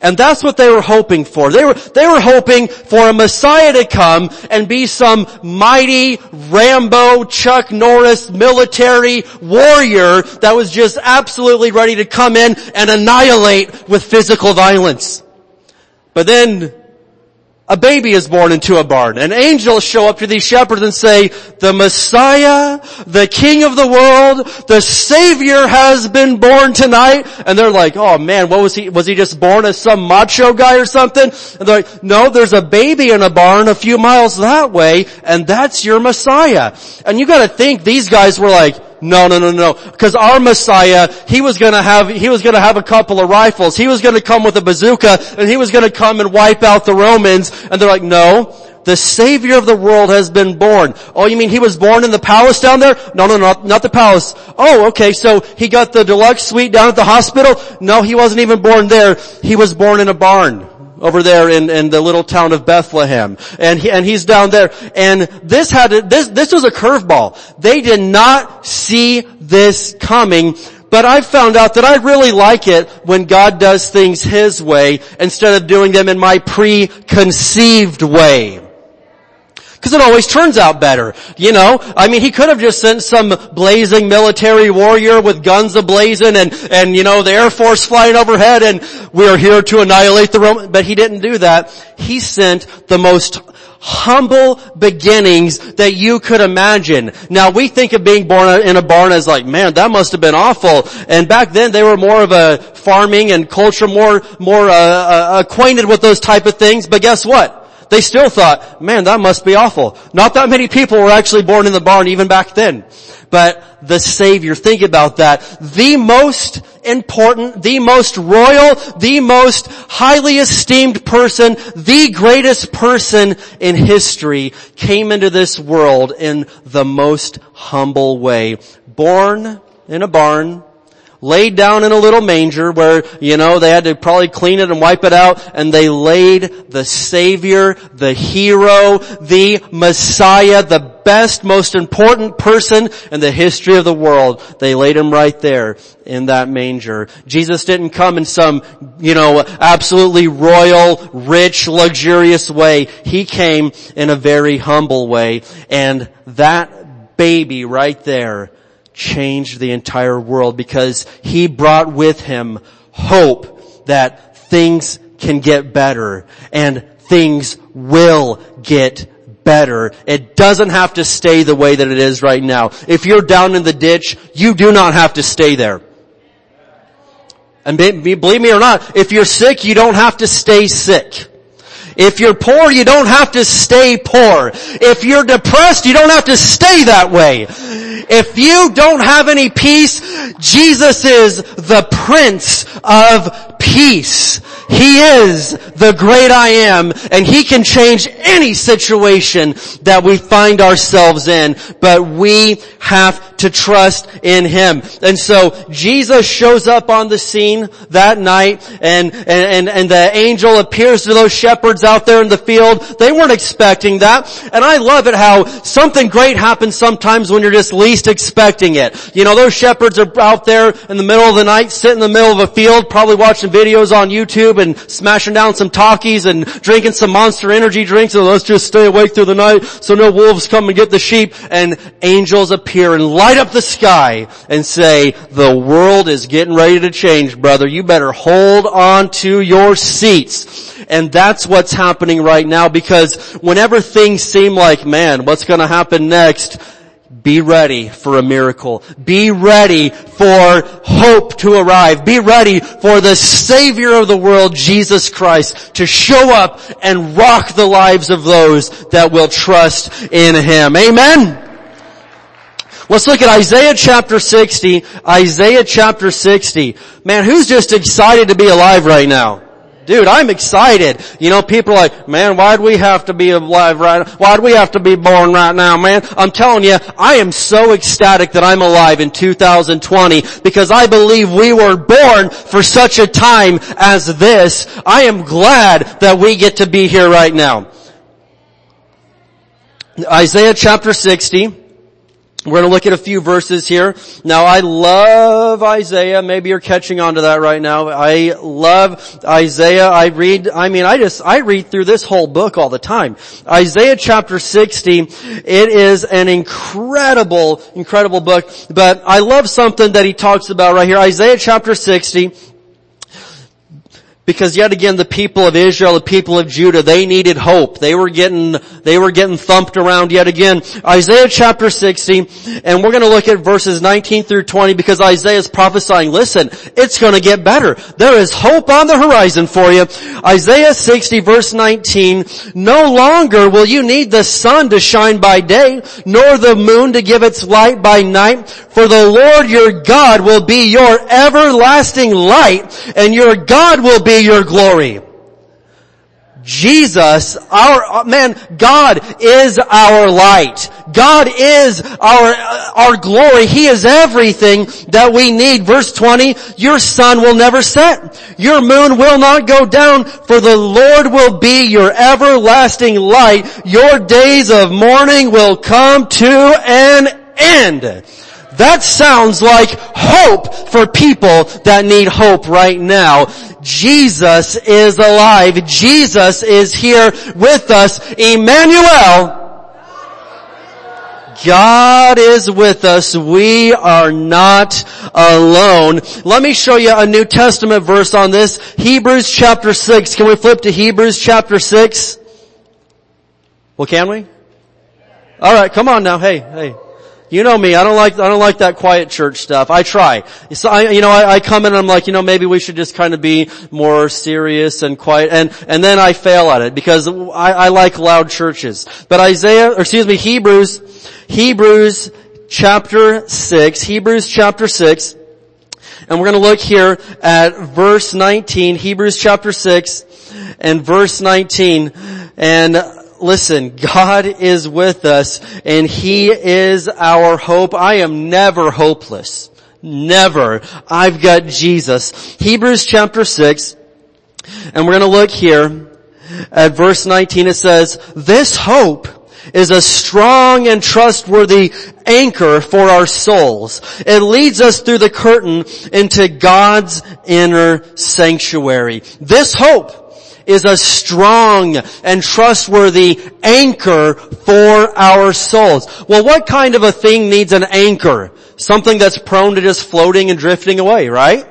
And that's what they were hoping for. They were, they were hoping for a Messiah to come and be some mighty Rambo, Chuck Norris military warrior that was just absolutely ready to come in and annihilate with physical violence. But then a baby is born into a barn. And angels show up to these shepherds and say, the Messiah, the King of the world, the Savior has been born tonight. And they're like, oh man, what was he, was he just born as some macho guy or something? And they're like, no, there's a baby in a barn a few miles that way, and that's your Messiah. And you gotta think these guys were like, no, no, no, no. Because our Messiah, he was gonna have, he was gonna have a couple of rifles. He was gonna come with a bazooka and he was gonna come and wipe out the Romans. And they're like, no. The Savior of the world has been born. Oh, you mean he was born in the palace down there? No, no, no, not the palace. Oh, okay, so he got the deluxe suite down at the hospital? No, he wasn't even born there. He was born in a barn over there in, in the little town of Bethlehem. And he, and he's down there. And this had, to, this, this was a curveball. They did not see this coming. But I found out that I really like it when God does things His way instead of doing them in my preconceived way. Cause it always turns out better. You know, I mean, he could have just sent some blazing military warrior with guns ablazing and, and you know, the Air Force flying overhead and we are here to annihilate the Roman, but he didn't do that. He sent the most humble beginnings that you could imagine. Now we think of being born in a barn as like, man, that must have been awful. And back then they were more of a farming and culture, more, more uh, uh, acquainted with those type of things. But guess what? They still thought, man, that must be awful. Not that many people were actually born in the barn even back then. But the Savior, think about that. The most important, the most royal, the most highly esteemed person, the greatest person in history came into this world in the most humble way. Born in a barn, laid down in a little manger where, you know, they had to probably clean it and wipe it out and they laid the Savior, the hero, the Messiah, the best, most important person in the history of the world. They laid him right there in that manger. Jesus didn't come in some, you know, absolutely royal, rich, luxurious way. He came in a very humble way and that baby right there changed the entire world because he brought with him hope that things can get better and things will get better. It doesn't have to stay the way that it is right now. If you're down in the ditch, you do not have to stay there. And believe me or not, if you're sick, you don't have to stay sick. If you're poor, you don't have to stay poor. If you're depressed, you don't have to stay that way. If you don't have any peace, Jesus is the Prince of Peace. He is the great I am and He can change any situation that we find ourselves in, but we have to trust in Him. And so Jesus shows up on the scene that night and, and, and, the angel appears to those shepherds out there in the field. They weren't expecting that. And I love it how something great happens sometimes when you're just least expecting it. You know, those shepherds are out there in the middle of the night, sitting in the middle of a field, probably watching videos on YouTube and smashing down some Takis and drinking some monster energy drinks and let's just stay awake through the night so no wolves come and get the sheep and angels appear and light up the sky and say, the world is getting ready to change, brother. You better hold on to your seats. And that's what's happening right now because whenever things seem like, man, what's gonna happen next? Be ready for a miracle. Be ready for hope to arrive. Be ready for the Savior of the world, Jesus Christ, to show up and rock the lives of those that will trust in Him. Amen? Let's look at Isaiah chapter 60. Isaiah chapter 60. Man, who's just excited to be alive right now? Dude, I'm excited. You know, people are like, man, why'd we have to be alive right, why'd we have to be born right now, man? I'm telling you, I am so ecstatic that I'm alive in 2020 because I believe we were born for such a time as this. I am glad that we get to be here right now. Isaiah chapter 60. We're going to look at a few verses here. Now I love Isaiah. Maybe you're catching on to that right now. I love Isaiah. I read, I mean, I just, I read through this whole book all the time. Isaiah chapter 60, it is an incredible, incredible book, but I love something that he talks about right here. Isaiah chapter 60, because yet again the people of Israel, the people of Judah, they needed hope. They were getting, they were getting thumped around yet again. Isaiah chapter 60, and we're gonna look at verses 19 through 20 because Isaiah is prophesying, listen, it's gonna get better. There is hope on the horizon for you. Isaiah 60 verse 19, no longer will you need the sun to shine by day, nor the moon to give its light by night, for the Lord your God will be your everlasting light, and your God will be your glory. Jesus, our, uh, man, God is our light. God is our, uh, our glory. He is everything that we need. Verse 20, your sun will never set. Your moon will not go down, for the Lord will be your everlasting light. Your days of mourning will come to an end. That sounds like hope for people that need hope right now. Jesus is alive. Jesus is here with us. Emmanuel. God is with us. We are not alone. Let me show you a New Testament verse on this. Hebrews chapter 6. Can we flip to Hebrews chapter 6? Well, can we? Alright, come on now. Hey, hey. You know me. I don't like I don't like that quiet church stuff. I try. So I, you know, I, I, come in and I'm like, you know, maybe we should just kind of be more serious and quiet, and and then I fail at it because I, I like loud churches. But Isaiah, or excuse me, Hebrews, Hebrews chapter six, Hebrews chapter six, and we're going to look here at verse 19, Hebrews chapter six, and verse 19, and listen, God is with us and He is our hope. I am never hopeless. Never. I've got Jesus. Hebrews chapter 6, and we're going to look here at verse 19. It says, this hope is a strong and trustworthy anchor for our souls. It leads us through the curtain into God's inner sanctuary. This hope is a strong and trustworthy anchor for our souls. Well, what kind of a thing needs an anchor? Something that's prone to just floating and drifting away, right?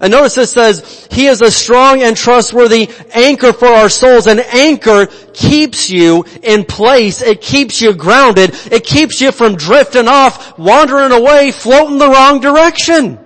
And notice it says, He is a strong and trustworthy anchor for our souls. An anchor keeps you in place. It keeps you grounded. It keeps you from drifting off, wandering away, floating the wrong direction.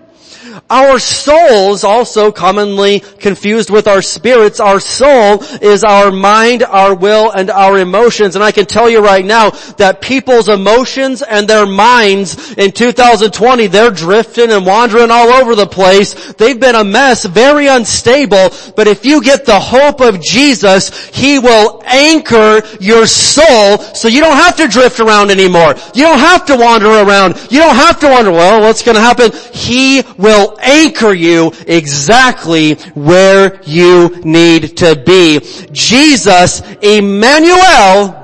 Our souls, also commonly confused with our spirits, our soul is our mind, our will, and our emotions. And I can tell you right now that people's emotions and their minds in 2020, they're drifting and wandering all over the place. They've been a mess, very unstable, but if you get the hope of Jesus, He will anchor your soul so you don't have to drift around anymore. You don't have to wander around. You don't have to wonder, well, what's gonna happen? He will anchor you exactly where you need to be. Jesus, Emmanuel,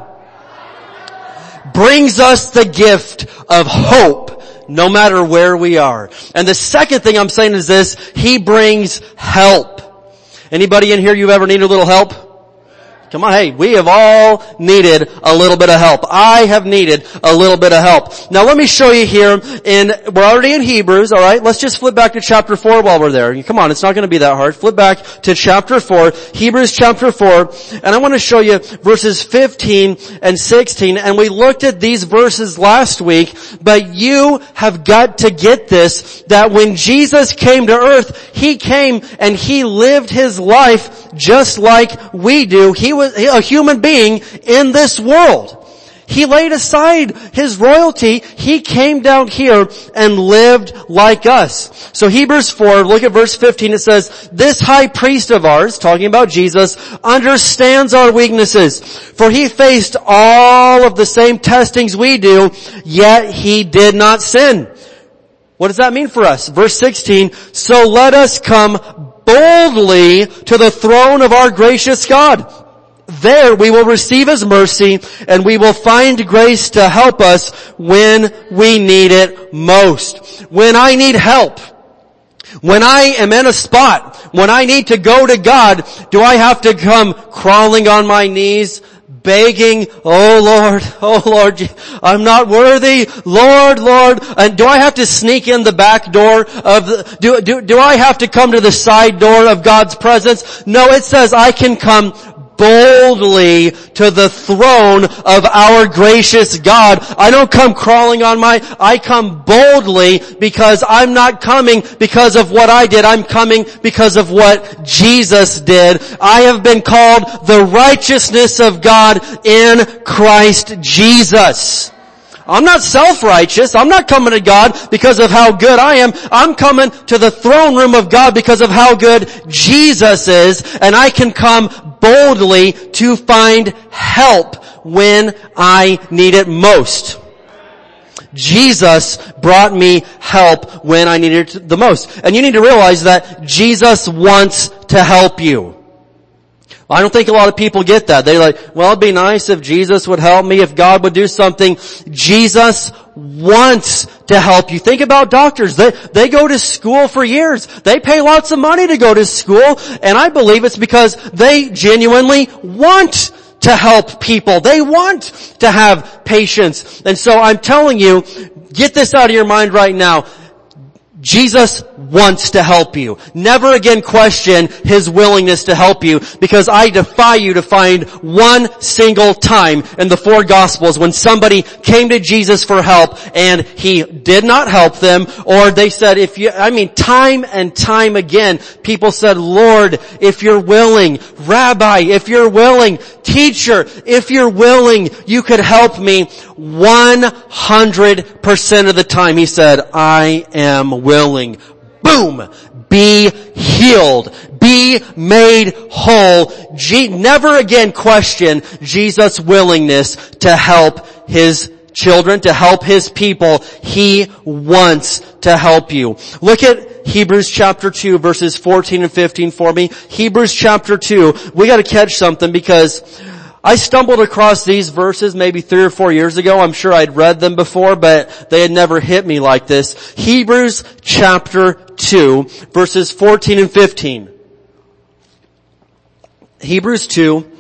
brings us the gift of hope no matter where we are. And the second thing I'm saying is this, He brings help. Anybody in here you've ever needed a little help? Come on, hey, we have all needed a little bit of help. I have needed a little bit of help. Now let me show you here in, we're already in Hebrews, alright? Let's just flip back to chapter 4 while we're there. Come on, it's not gonna be that hard. Flip back to chapter 4, Hebrews chapter 4, and I want to show you verses 15 and 16, and we looked at these verses last week, but you have got to get this, that when Jesus came to earth, He came and He lived His life just like we do. He was a human being in this world. He laid aside his royalty. He came down here and lived like us. So Hebrews 4, look at verse 15. It says, this high priest of ours, talking about Jesus, understands our weaknesses. For he faced all of the same testings we do, yet he did not sin. What does that mean for us? Verse 16, so let us come boldly to the throne of our gracious God. There we will receive His mercy and we will find grace to help us when we need it most. When I need help, when I am in a spot, when I need to go to God, do I have to come crawling on my knees, begging, oh Lord, oh Lord, I'm not worthy, Lord, Lord, and do I have to sneak in the back door of the, do, do, do I have to come to the side door of God's presence? No, it says I can come boldly to the throne of our gracious God. I don't come crawling on my, I come boldly because I'm not coming because of what I did. I'm coming because of what Jesus did. I have been called the righteousness of God in Christ Jesus. I'm not self-righteous. I'm not coming to God because of how good I am. I'm coming to the throne room of God because of how good Jesus is and I can come boldly to find help when I need it most. Jesus brought me help when I needed it the most. And you need to realize that Jesus wants to help you. I don't think a lot of people get that. They're like, well, it'd be nice if Jesus would help me, if God would do something. Jesus wants to help you. Think about doctors. They, they go to school for years. They pay lots of money to go to school, and I believe it's because they genuinely want to help people. They want to have patience. And so I'm telling you, get this out of your mind right now. Jesus wants to help you. Never again question His willingness to help you because I defy you to find one single time in the four gospels when somebody came to Jesus for help and He did not help them or they said if you, I mean time and time again people said Lord if you're willing, Rabbi if you're willing, teacher if you're willing you could help me 100% of the time He said I am willing boom, be healed, be made whole. G- never again question Jesus' willingness to help His children, to help His people. He wants to help you. Look at Hebrews chapter 2 verses 14 and 15 for me. Hebrews chapter 2. We gotta catch something because I stumbled across these verses maybe three or four years ago. I'm sure I'd read them before, but they had never hit me like this. Hebrews chapter 2, verses 14 and 15. Hebrews 2,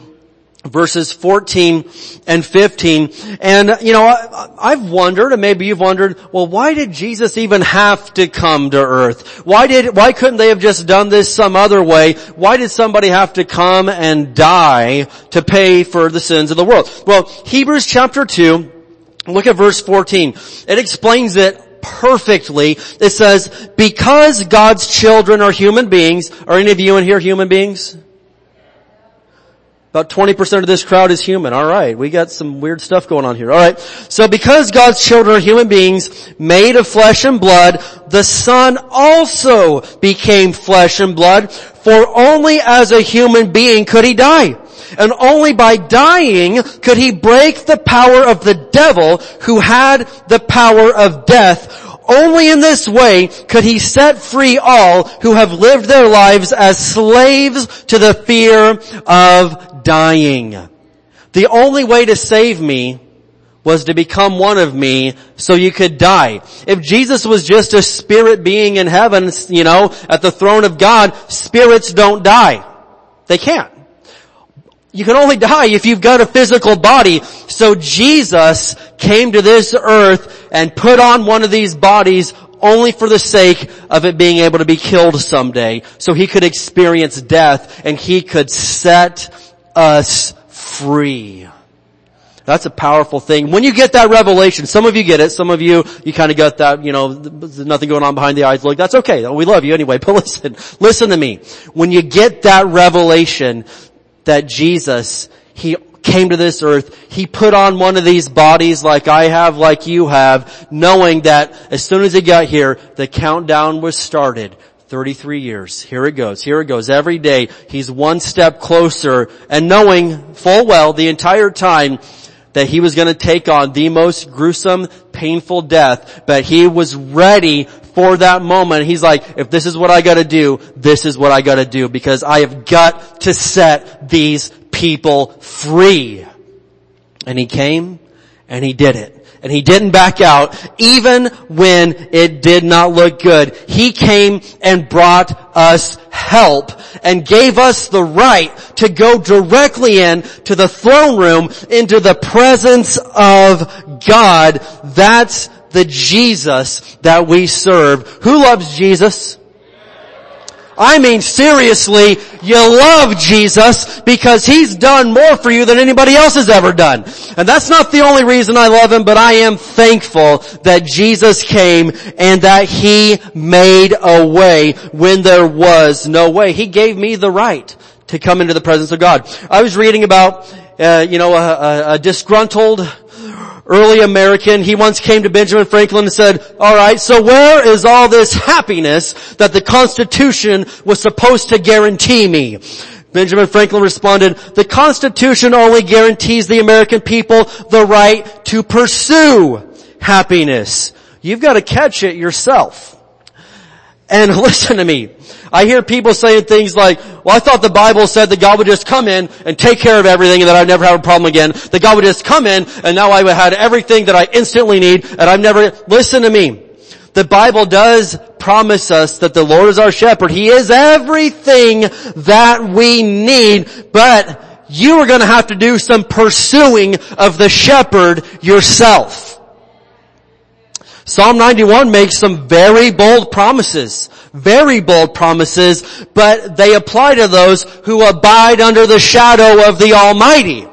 verses 14 and 15. And, uh, you know, I, have wondered, and maybe you've wondered, well, why did Jesus even have to come to earth? Why did, why couldn't they have just done this some other way? Why did somebody have to come and die to pay for the sins of the world? Well, Hebrews chapter 2, look at verse 14. It explains it perfectly. It says, because God's children are human beings, are any of you in here human beings? About 20% of this crowd is human. Alright, we got some weird stuff going on here. Alright, so because God's children are human beings, made of flesh and blood, the Son also became flesh and blood, for only as a human being could He die. And only by dying could He break the power of the devil who had the power of death. Only in this way could He set free all who have lived their lives as slaves to the fear of dying. The only way to save me was to become one of me so you could die. If Jesus was just a spirit being in heaven, you know, at the throne of God, spirits don't die. They can't. You can only die if you've got a physical body. So Jesus came to this earth and put on one of these bodies only for the sake of it being able to be killed someday. So he could experience death and he could set us free. That's a powerful thing. When you get that revelation, some of you get it, some of you, you kind of got that, you know, there's nothing going on behind the eyes. Look, that's okay. We love you anyway, but listen, listen to me. When you get that revelation that Jesus, He came to this earth, He put on one of these bodies like I have, like you have, knowing that as soon as He got here, the countdown was started 33 years. Here it goes. Here it goes. Every day he's one step closer and knowing full well the entire time that he was going to take on the most gruesome, painful death, but he was ready for that moment. He's like, if this is what I gotta do, this is what I gotta do because I have got to set these people free. And he came and he did it and he didn't back out even when it did not look good. He came and brought us help and gave us the right to go directly in to the throne room into the presence of God. That's the Jesus that we serve. Who loves Jesus? I mean seriously, you love Jesus because He's done more for you than anybody else has ever done. And that's not the only reason I love Him, but I am thankful that Jesus came and that He made a way when there was no way. He gave me the right to come into the presence of God. I was reading about, uh, you know, a, a, a disgruntled early American, he once came to Benjamin Franklin and said, alright, so where is all this happiness that the Constitution was supposed to guarantee me? Benjamin Franklin responded, the Constitution only guarantees the American people the right to pursue happiness. You've got to catch it yourself. And listen to me. I hear people saying things like, well, I thought the Bible said that God would just come in and take care of everything and that I'd never have a problem again. That God would just come in and now I would have everything that I instantly need and I've never, listen to me. The Bible does promise us that the Lord is our shepherd. He is everything that we need, but you are gonna have to do some pursuing of the shepherd yourself. Psalm 91 makes some very bold promises. Very bold promises, but they apply to those who abide under the shadow of the Almighty.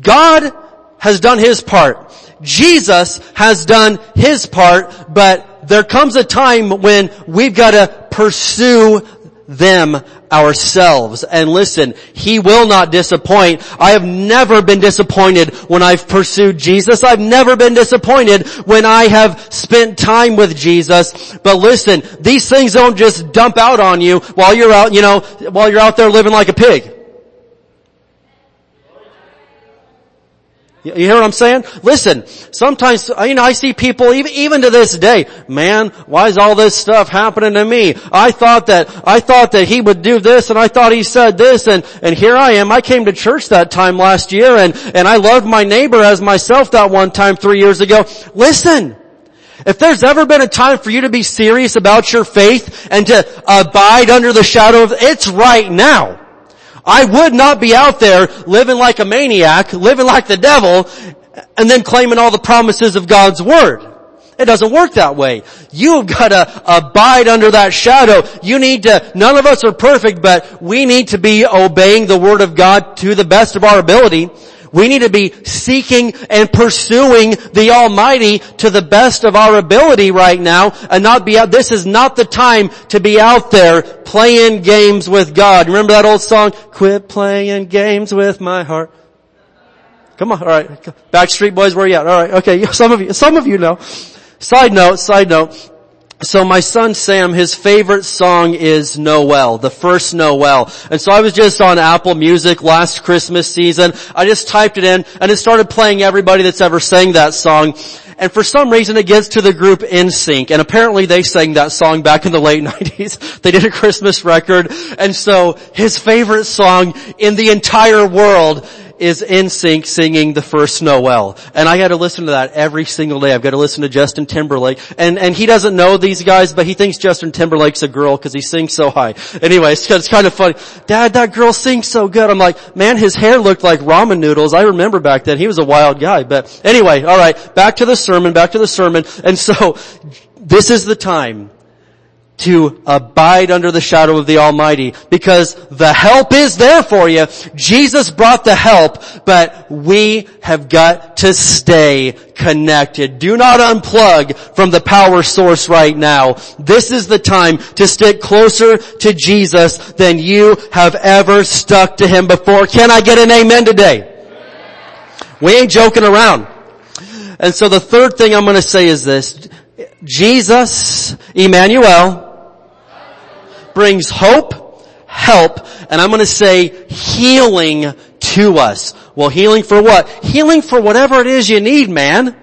God has done His part. Jesus has done His part, but there comes a time when we've got to pursue them ourselves. And listen, He will not disappoint. I have never been disappointed when I've pursued Jesus. I've never been disappointed when I have spent time with Jesus. But listen, these things don't just dump out on you while you're out, you know, while you're out there living like a pig. You hear what I'm saying? Listen, sometimes, uh, you know, I see people, even, even to this day, man, why is all this stuff happening to me? I thought that, I thought that he would do this and I thought he said this and, and here I am. I came to church that time last year and, and I loved my neighbor as myself that one time three years ago. Listen, if there's ever been a time for you to be serious about your faith and to abide under the shadow of, it's right now. I would not be out there living like a maniac, living like the devil, and then claiming all the promises of God's Word. It doesn't work that way. You've got to abide under that shadow. You need to, none of us are perfect, but we need to be obeying the Word of God to the best of our ability. We need to be seeking and pursuing the Almighty to the best of our ability right now and not be out, this is not the time to be out there playing games with God. Remember that old song? Quit playing games with my heart. Come on, alright. Backstreet Boys, where you at? Alright, okay, some of you, some of you know. Side note, side note. So my son Sam, his favorite song is Noel, the first Noel. And so I was just on Apple Music last Christmas season. I just typed it in and it started playing everybody that's ever sang that song. And for some reason it gets to the group NSYNC. And apparently they sang that song back in the late 90s. They did a Christmas record. And so his favorite song in the entire world is NSYNC singing the first Noel. And I got to listen to that every single day. I've got to listen to Justin Timberlake. And, and he doesn't know these guys, but he thinks Justin Timberlake's a girl because he sings so high. Anyway, it's, it's kind of funny. Dad, that girl sings so good. I'm like, man, his hair looked like ramen noodles. I remember back then. He was a wild guy. But anyway, alright, back to the sermon, back to the sermon. And so, this is the time to abide under the shadow of the Almighty because the help is there for you. Jesus brought the help, but we have got to stay connected. Do not unplug from the power source right now. This is the time to stick closer to Jesus than you have ever stuck to Him before. Can I get an amen today? We ain't joking around. And so the third thing I'm going to say is this. Jesus, Emmanuel, brings hope, help, and I'm going to say healing to us. Well, healing for what? Healing for whatever it is you need, man.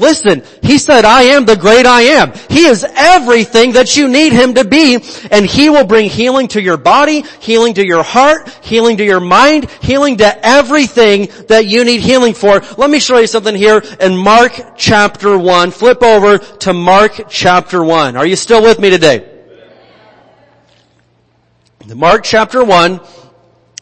Listen, he said, I am the great I am. He is everything that you need him to be, and he will bring healing to your body, healing to your heart, healing to your mind, healing to everything that you need healing for. Let me show you something here in Mark chapter 1. Flip over to Mark chapter 1. Are you still with me today? Mark chapter 1, and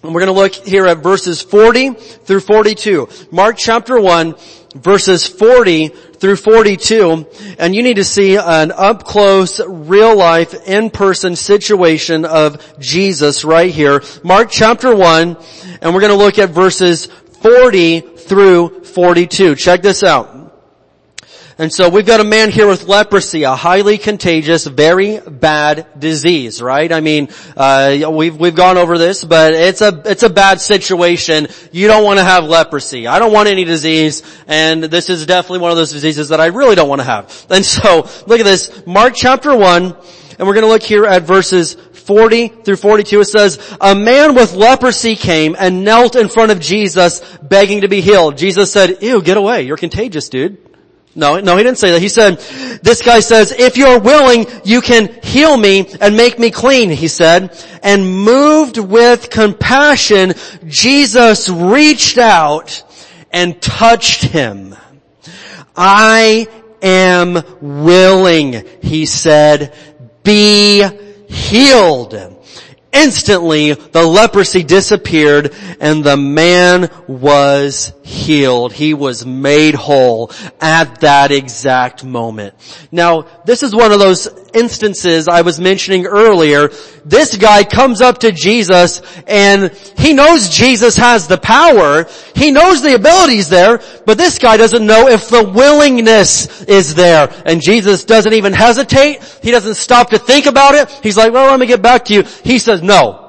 we're going to look here at verses 40 through 42. Mark chapter 1, verses 40 through 42, and you need to see an up close, real life, in person situation of Jesus right here. Mark chapter 1, and we're going to look at verses 40 through 42. Check this out. And so we've got a man here with leprosy, a highly contagious, very bad disease, right? I mean, uh, we've we've gone over this, but it's a it's a bad situation. You don't want to have leprosy. I don't want any disease, and this is definitely one of those diseases that I really don't want to have. And so, look at this, Mark chapter one, and we're going to look here at verses 40 through 42, it says, a man with leprosy came and knelt in front of Jesus begging to be healed. Jesus said, ew, get away. You're contagious, dude. No, no, he didn't say that. He said, this guy says, if you're willing, you can heal me and make me clean, he said. And moved with compassion, Jesus reached out and touched him. I am willing, he said, be healed. Instantly, the leprosy disappeared and the man was healed. He was made whole at that exact moment. Now, this is one of those instances I was mentioning earlier. This guy comes up to Jesus and he knows Jesus has the power. He knows the abilities there, but this guy doesn't know if the willingness is there. And Jesus doesn't even hesitate. He doesn't stop to think about it. He's like, well, let me get back to you. He says, no.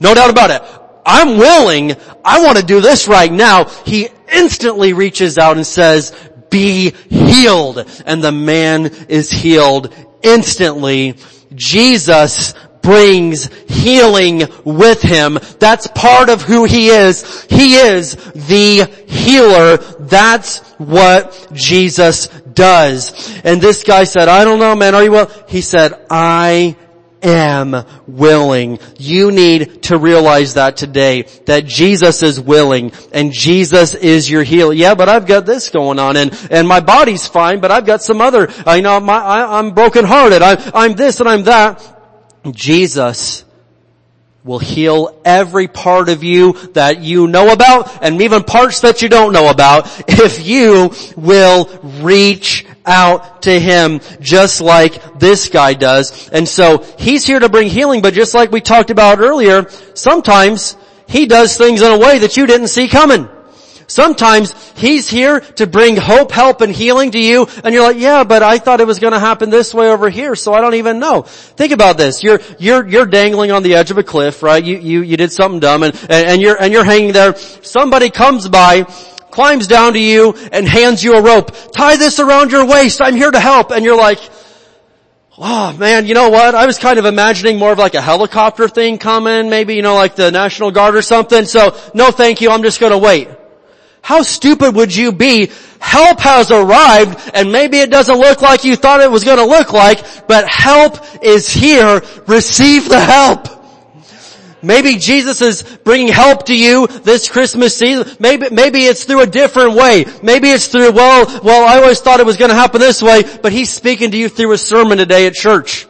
No doubt about it. I'm willing. I want to do this right now. He instantly reaches out and says, be healed. And the man is healed instantly. Jesus brings healing with him. That's part of who he is. He is the healer. That's what Jesus does. And this guy said, I don't know man, are you well? He said, I am willing. You need to realize that today, that Jesus is willing and Jesus is your healer. Yeah, but I've got this going on and, and my body's fine, but I've got some other, I know, my, I, I'm brokenhearted. I, I'm this and I'm that. Jesus will heal every part of you that you know about and even parts that you don't know about if you will reach out to him just like this guy does. And so he's here to bring healing, but just like we talked about earlier, sometimes he does things in a way that you didn't see coming. Sometimes He's here to bring hope, help, and healing to you, and you're like, yeah, but I thought it was gonna happen this way over here, so I don't even know. Think about this. You're, you're, you're dangling on the edge of a cliff, right? You, you, you did something dumb and, and, and you're, and you're hanging there. Somebody comes by, climbs down to you, and hands you a rope. Tie this around your waist, I'm here to help. And you're like, Oh man, you know what? I was kind of imagining more of like a helicopter thing coming, maybe, you know, like the National Guard or something. So, no thank you, I'm just gonna wait. How stupid would you be? Help has arrived and maybe it doesn't look like you thought it was gonna look like, but help is here. Receive the help. Maybe Jesus is bringing help to you this Christmas season. Maybe, maybe it's through a different way. Maybe it's through, well, well, I always thought it was going to happen this way, but he's speaking to you through a sermon today at church.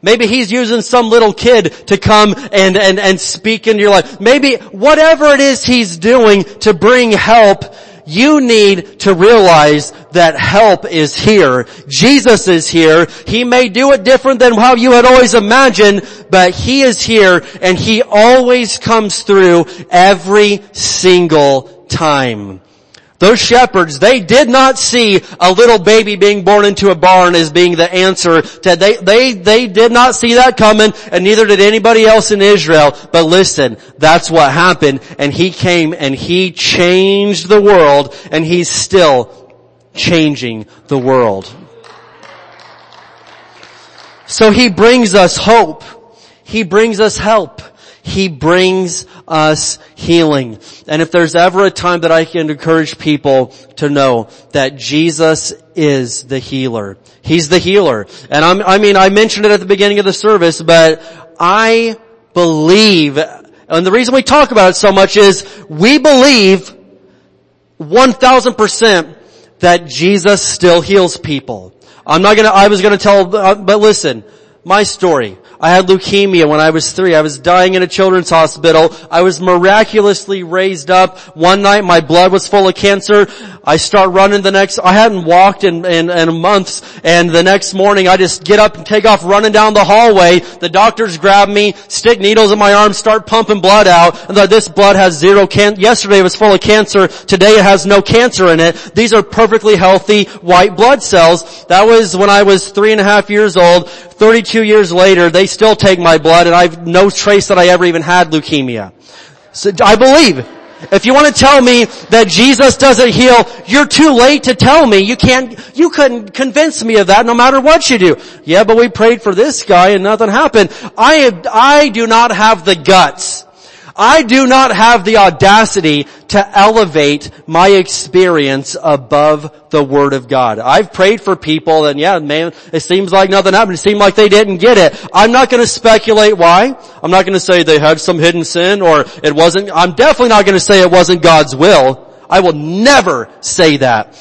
Maybe he's using some little kid to come and, and, and speak into your life. Maybe whatever it is he's doing to bring help, you need to realize that help is here. Jesus is here. He may do it different than how you had always imagined, but He is here and He always comes through every single time. Those shepherds, they did not see a little baby being born into a barn as being the answer to, they, they, they did not see that coming and neither did anybody else in Israel. But listen, that's what happened and he came and he changed the world and he's still changing the world. So he brings us hope. He brings us help. He brings us healing. And if there's ever a time that I can encourage people to know that Jesus is the healer. He's the healer. And I'm, I mean, I mentioned it at the beginning of the service, but I believe, and the reason we talk about it so much is we believe 1000% that Jesus still heals people. I'm not gonna, I was gonna tell, uh, but listen, my story. I had leukemia when I was three. I was dying in a children's hospital. I was miraculously raised up. One night my blood was full of cancer. I start running the next, I hadn't walked in, in, in months and the next morning I just get up and take off running down the hallway. The doctors grab me, stick needles in my arm, start pumping blood out. And like, this blood has zero can, yesterday it was full of cancer. Today it has no cancer in it. These are perfectly healthy white blood cells. That was when I was three and a half years old. 32 years later, they still take my blood and I've no trace that I ever even had leukemia. So I believe. If you want to tell me that Jesus doesn't heal, you're too late to tell me. You can't, you couldn't convince me of that no matter what you do. Yeah, but we prayed for this guy and nothing happened. I, I do not have the guts. I do not have the audacity to elevate my experience above the Word of God. I've prayed for people and yeah, man, it seems like nothing happened. It seemed like they didn't get it. I'm not going to speculate why. I'm not going to say they had some hidden sin or it wasn't, I'm definitely not going to say it wasn't God's will. I will never say that.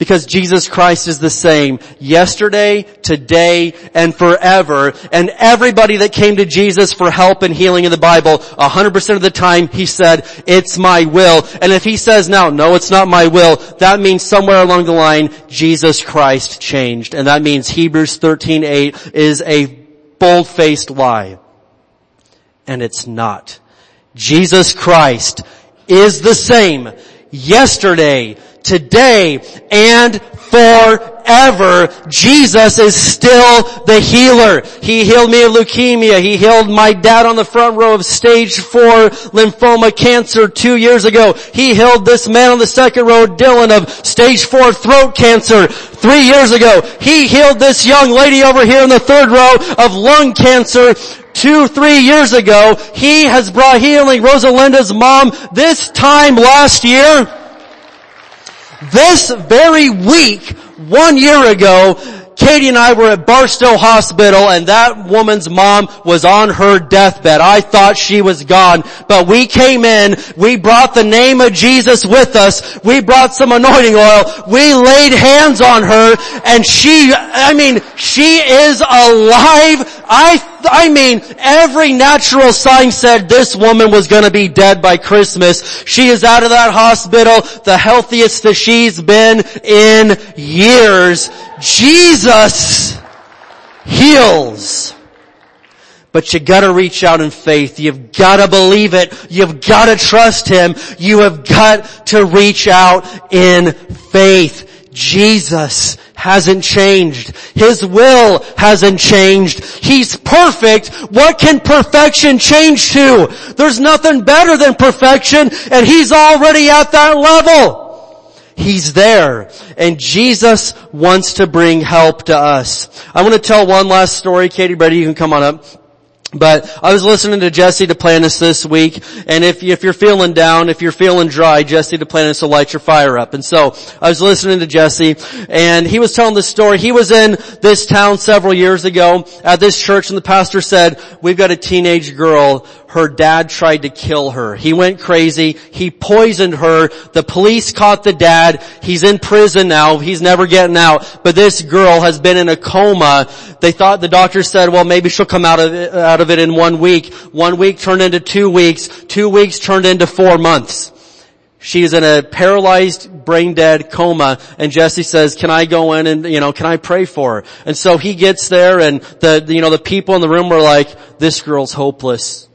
Because Jesus Christ is the same yesterday, today, and forever. And everybody that came to Jesus for help and healing in the Bible, 100% of the time he said, it's my will. And if he says now, no, it's not my will, that means somewhere along the line, Jesus Christ changed. And that means Hebrews 13:8 is a bold-faced lie. And it's not. Jesus Christ is the same yesterday, today, and forever. Jesus is still the healer. He healed me of leukemia. He healed my dad on the front row of stage four lymphoma cancer two years ago. He healed this man on the second row, Dylan, of stage four throat cancer three years ago. He healed this young lady over here in the third row of lung cancer two, three years ago. He has brought healing. Rosalinda's mom this time last year. This very week, one year ago, Katie and I were at Barstow Hospital and that woman's mom was on her deathbed. I thought she was gone, but we came in, we brought the name of Jesus with us, we brought some anointing oil, we laid hands on her and she, I mean, she is alive. I, I mean, every natural sign said this woman was gonna be dead by Christmas. She is out of that hospital, the healthiest that she's been in years. Jesus heals. But you gotta reach out in faith. You've gotta believe it. You've gotta trust Him. You have got to reach out in faith. Jesus hasn't changed. His will hasn't changed. He's perfect. What can perfection change to? There's nothing better than perfection and He's already at that level. He's there. And Jesus wants to bring help to us. I want to tell one last story. Katie Brady, you can come on up. But I was listening to Jesse Duplantis this week, and if, if you're feeling down, if you're feeling dry, Jesse Duplantis will light your fire up. And so, I was listening to Jesse, and he was telling this story. He was in this town several years ago at this church, and the pastor said, we've got a teenage girl, her dad tried to kill her. He went crazy. He poisoned her. The police caught the dad. He's in prison now. He's never getting out. But this girl has been in a coma. They thought, the doctor said, well maybe she'll come out of it, out of it in one week. One week turned into two weeks. Two weeks turned into four months. She's in a paralyzed, brain dead coma and Jesse says, can I go in and, you know, can I pray for her? And so he gets there and the, you know, the people in the room were like, this girl's hopeless.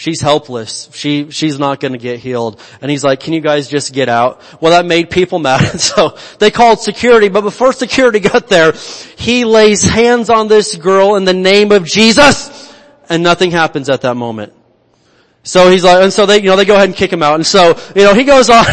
She's helpless. She, she's not gonna get healed. And he's like, can you guys just get out? Well, that made people mad. So they called security, but before security got there, he lays hands on this girl in the name of Jesus, and nothing happens at that moment. So he's like, and so they, you know, they go ahead and kick him out. And so, you know, he goes on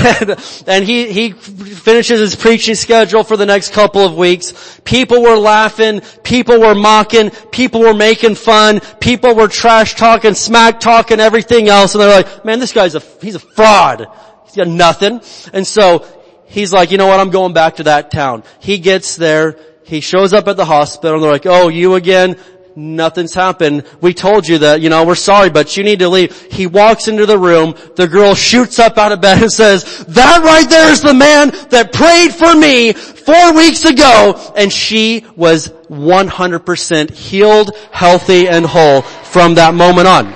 and he, he finishes his preaching schedule for the next couple of weeks. People were laughing, people were mocking, people were making fun, people were trash talking, smack talking, everything else. And they're like, man, this guy's a, he's a fraud. He's got nothing. And so he's like, you know what, I'm going back to that town. He gets there, he shows up at the hospital and they're like, oh, you again? Nothing's happened. We told you that, you know, we're sorry, but you need to leave. He walks into the room. The girl shoots up out of bed and says, that right there is the man that prayed for me four weeks ago. And she was 100% healed, healthy, and whole from that moment on.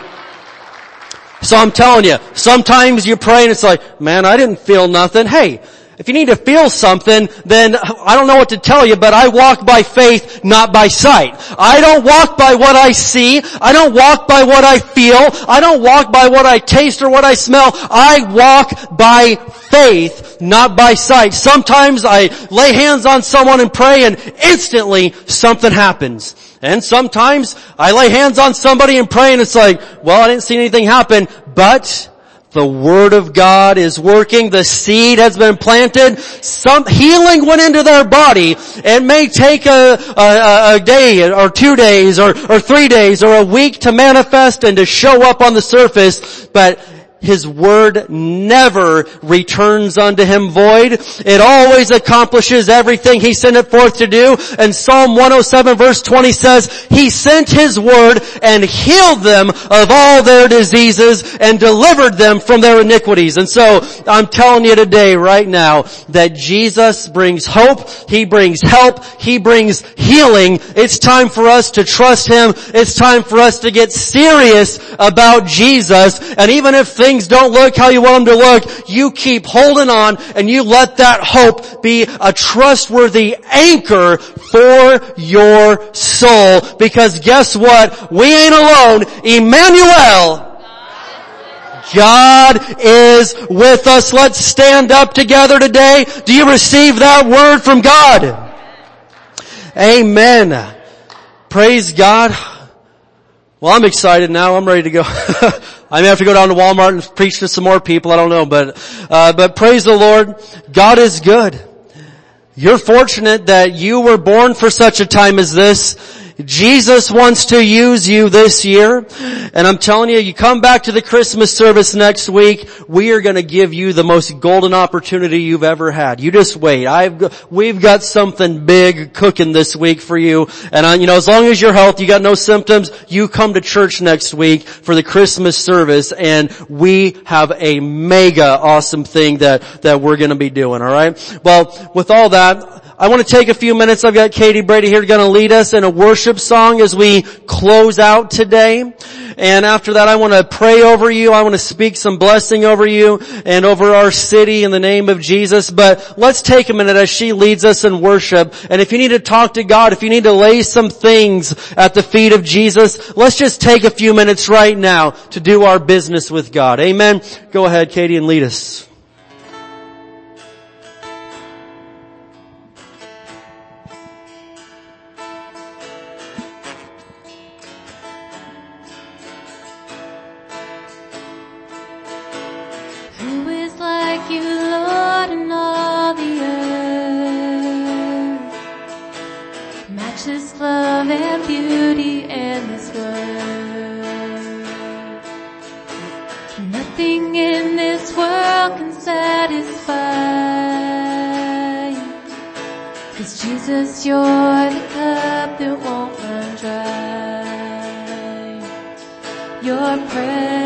So I'm telling you, sometimes you pray and it's like, man, I didn't feel nothing. Hey, if you need to feel something, then I don't know what to tell you, but I walk by faith, not by sight. I don't walk by what I see. I don't walk by what I feel. I don't walk by what I taste or what I smell. I walk by faith, not by sight. Sometimes I lay hands on someone and pray and instantly something happens. And sometimes I lay hands on somebody and pray and it's like, well, I didn't see anything happen, but the Word of God is working. The seed has been planted. Some healing went into their body. It may take a, a, a day or two days or, or three days or a week to manifest and to show up on the surface, but his word never returns unto him void. It always accomplishes everything he sent it forth to do. And Psalm 107 verse 20 says, He sent His word and healed them of all their diseases and delivered them from their iniquities. And so, I'm telling you today, right now, that Jesus brings hope, He brings help, He brings healing. It's time for us to trust Him. It's time for us to get serious about Jesus. And even if things things don't look how you want them to look, you keep holding on and you let that hope be a trustworthy anchor for your soul. Because guess what? We ain't alone. Emmanuel God is with us. Let's stand up together today. Do you receive that word from God? Amen. Praise God. Well, I'm excited now. I'm ready to go. I may have to go down to Walmart and preach to some more people. I don't know, but, uh, but praise the Lord. God is good. You're fortunate that you were born for such a time as this. Jesus wants to use you this year. And I'm telling you, you come back to the Christmas service next week, we are going to give you the most golden opportunity you've ever had. You just wait. I've, we've got something big cooking this week for you. And I, you know, as long as you're healthy, you got no symptoms, you come to church next week for the Christmas service and we have a mega awesome thing that, that we're going to be doing, alright? Well, with all that, I want to take a few minutes. I've got Katie Brady here going to lead us in a worship song as we close out today. And after that, I want to pray over you. I want to speak some blessing over you and over our city in the name of Jesus. But let's take a minute as she leads us in worship. And if you need to talk to God, if you need to lay some things at the feet of Jesus, let's just take a few minutes right now to do our business with God. Amen. Go ahead, Katie, and lead us. And beauty in this world. Nothing in this world can satisfy. Cause Jesus, you're the cup that won't run dry. Your presence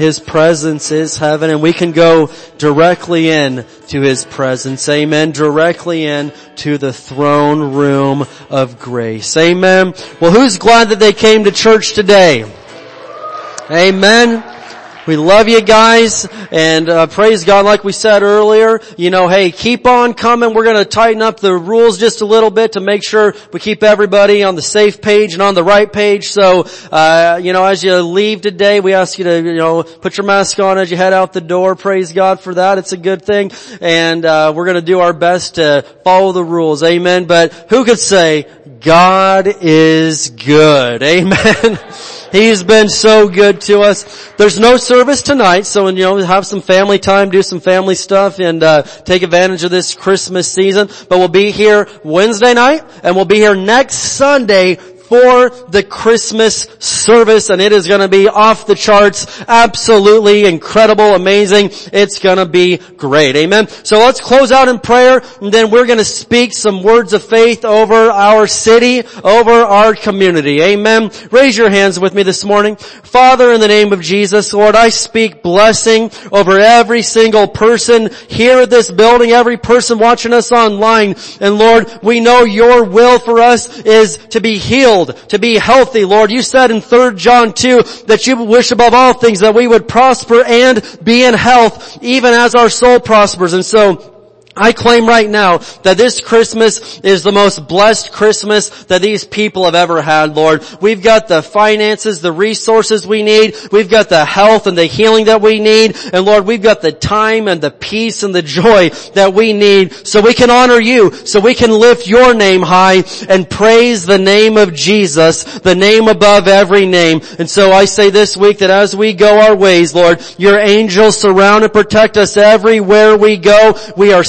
His presence is heaven and we can go directly in to His presence. Amen. Directly in to the throne room of grace. Amen. Well, who's glad that they came to church today? Amen. We love you guys and uh, praise God like we said earlier. You know, hey, keep on coming. We're going to tighten up the rules just a little bit to make sure we keep everybody on the safe page and on the right page. So, uh, you know, as you leave today, we ask you to, you know, put your mask on as you head out the door. Praise God for that. It's a good thing. And uh, we're going to do our best to follow the rules. Amen. But who could say God is good? Amen. He's been so good to us. There's no service tonight, so you know, have some family time, do some family stuff, and uh, take advantage of this Christmas season. But we'll be here Wednesday night, and we'll be here next Sunday for the Christmas service and it is going to be off the charts, absolutely incredible, amazing. It's going to be great. Amen. So let's close out in prayer and then we're going to speak some words of faith over our city, over our community. Amen. Raise your hands with me this morning. Father, in the name of Jesus, Lord, I speak blessing over every single person here at this building, every person watching us online. And Lord, we know your will for us is to be healed, to be healthy. Lord, you said in 3 John 2 that you wish above all things that we would prosper and be in health, even as our soul prospers. And so, I claim right now that this Christmas is the most blessed Christmas that these people have ever had, Lord. We've got the finances, the resources we need. We've got the health and the healing that we need. And Lord, we've got the time and the peace and the joy that we need so we can honor you, so we can lift your name high and praise the name of Jesus, the name above every name. And so I say this week that as we go our ways, Lord, your angels surround and protect us everywhere we go. We are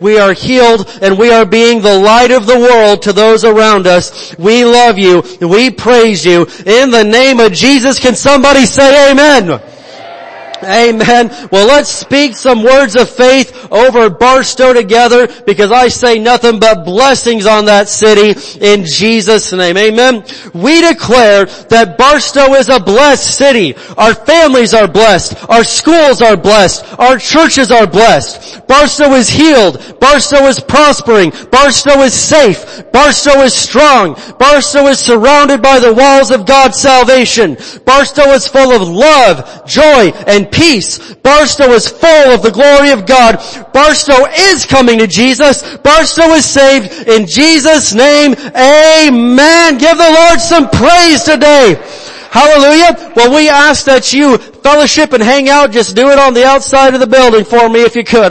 we are healed, and we are being the light of the world to those around us. We love you, we praise you. In the name of Jesus, can somebody say amen? Amen. Well, let's speak some words of faith over Barstow together because I say nothing but blessings on that city in Jesus' name. Amen. We declare that Barstow is a blessed city. Our families are blessed. Our schools are blessed. Our churches are blessed. Barstow is healed. Barstow is prospering. Barstow is safe. Barstow is strong. Barstow is surrounded by the walls of God's salvation. Barstow is full of love, joy, peace. Barstow is full of the glory of God. Barstow is coming to Jesus. Barstow is saved in Jesus' name. Amen. Give the Lord some praise today. Hallelujah. Well, we ask that you fellowship and hang out. Just do it on the outside of the building for me if you could.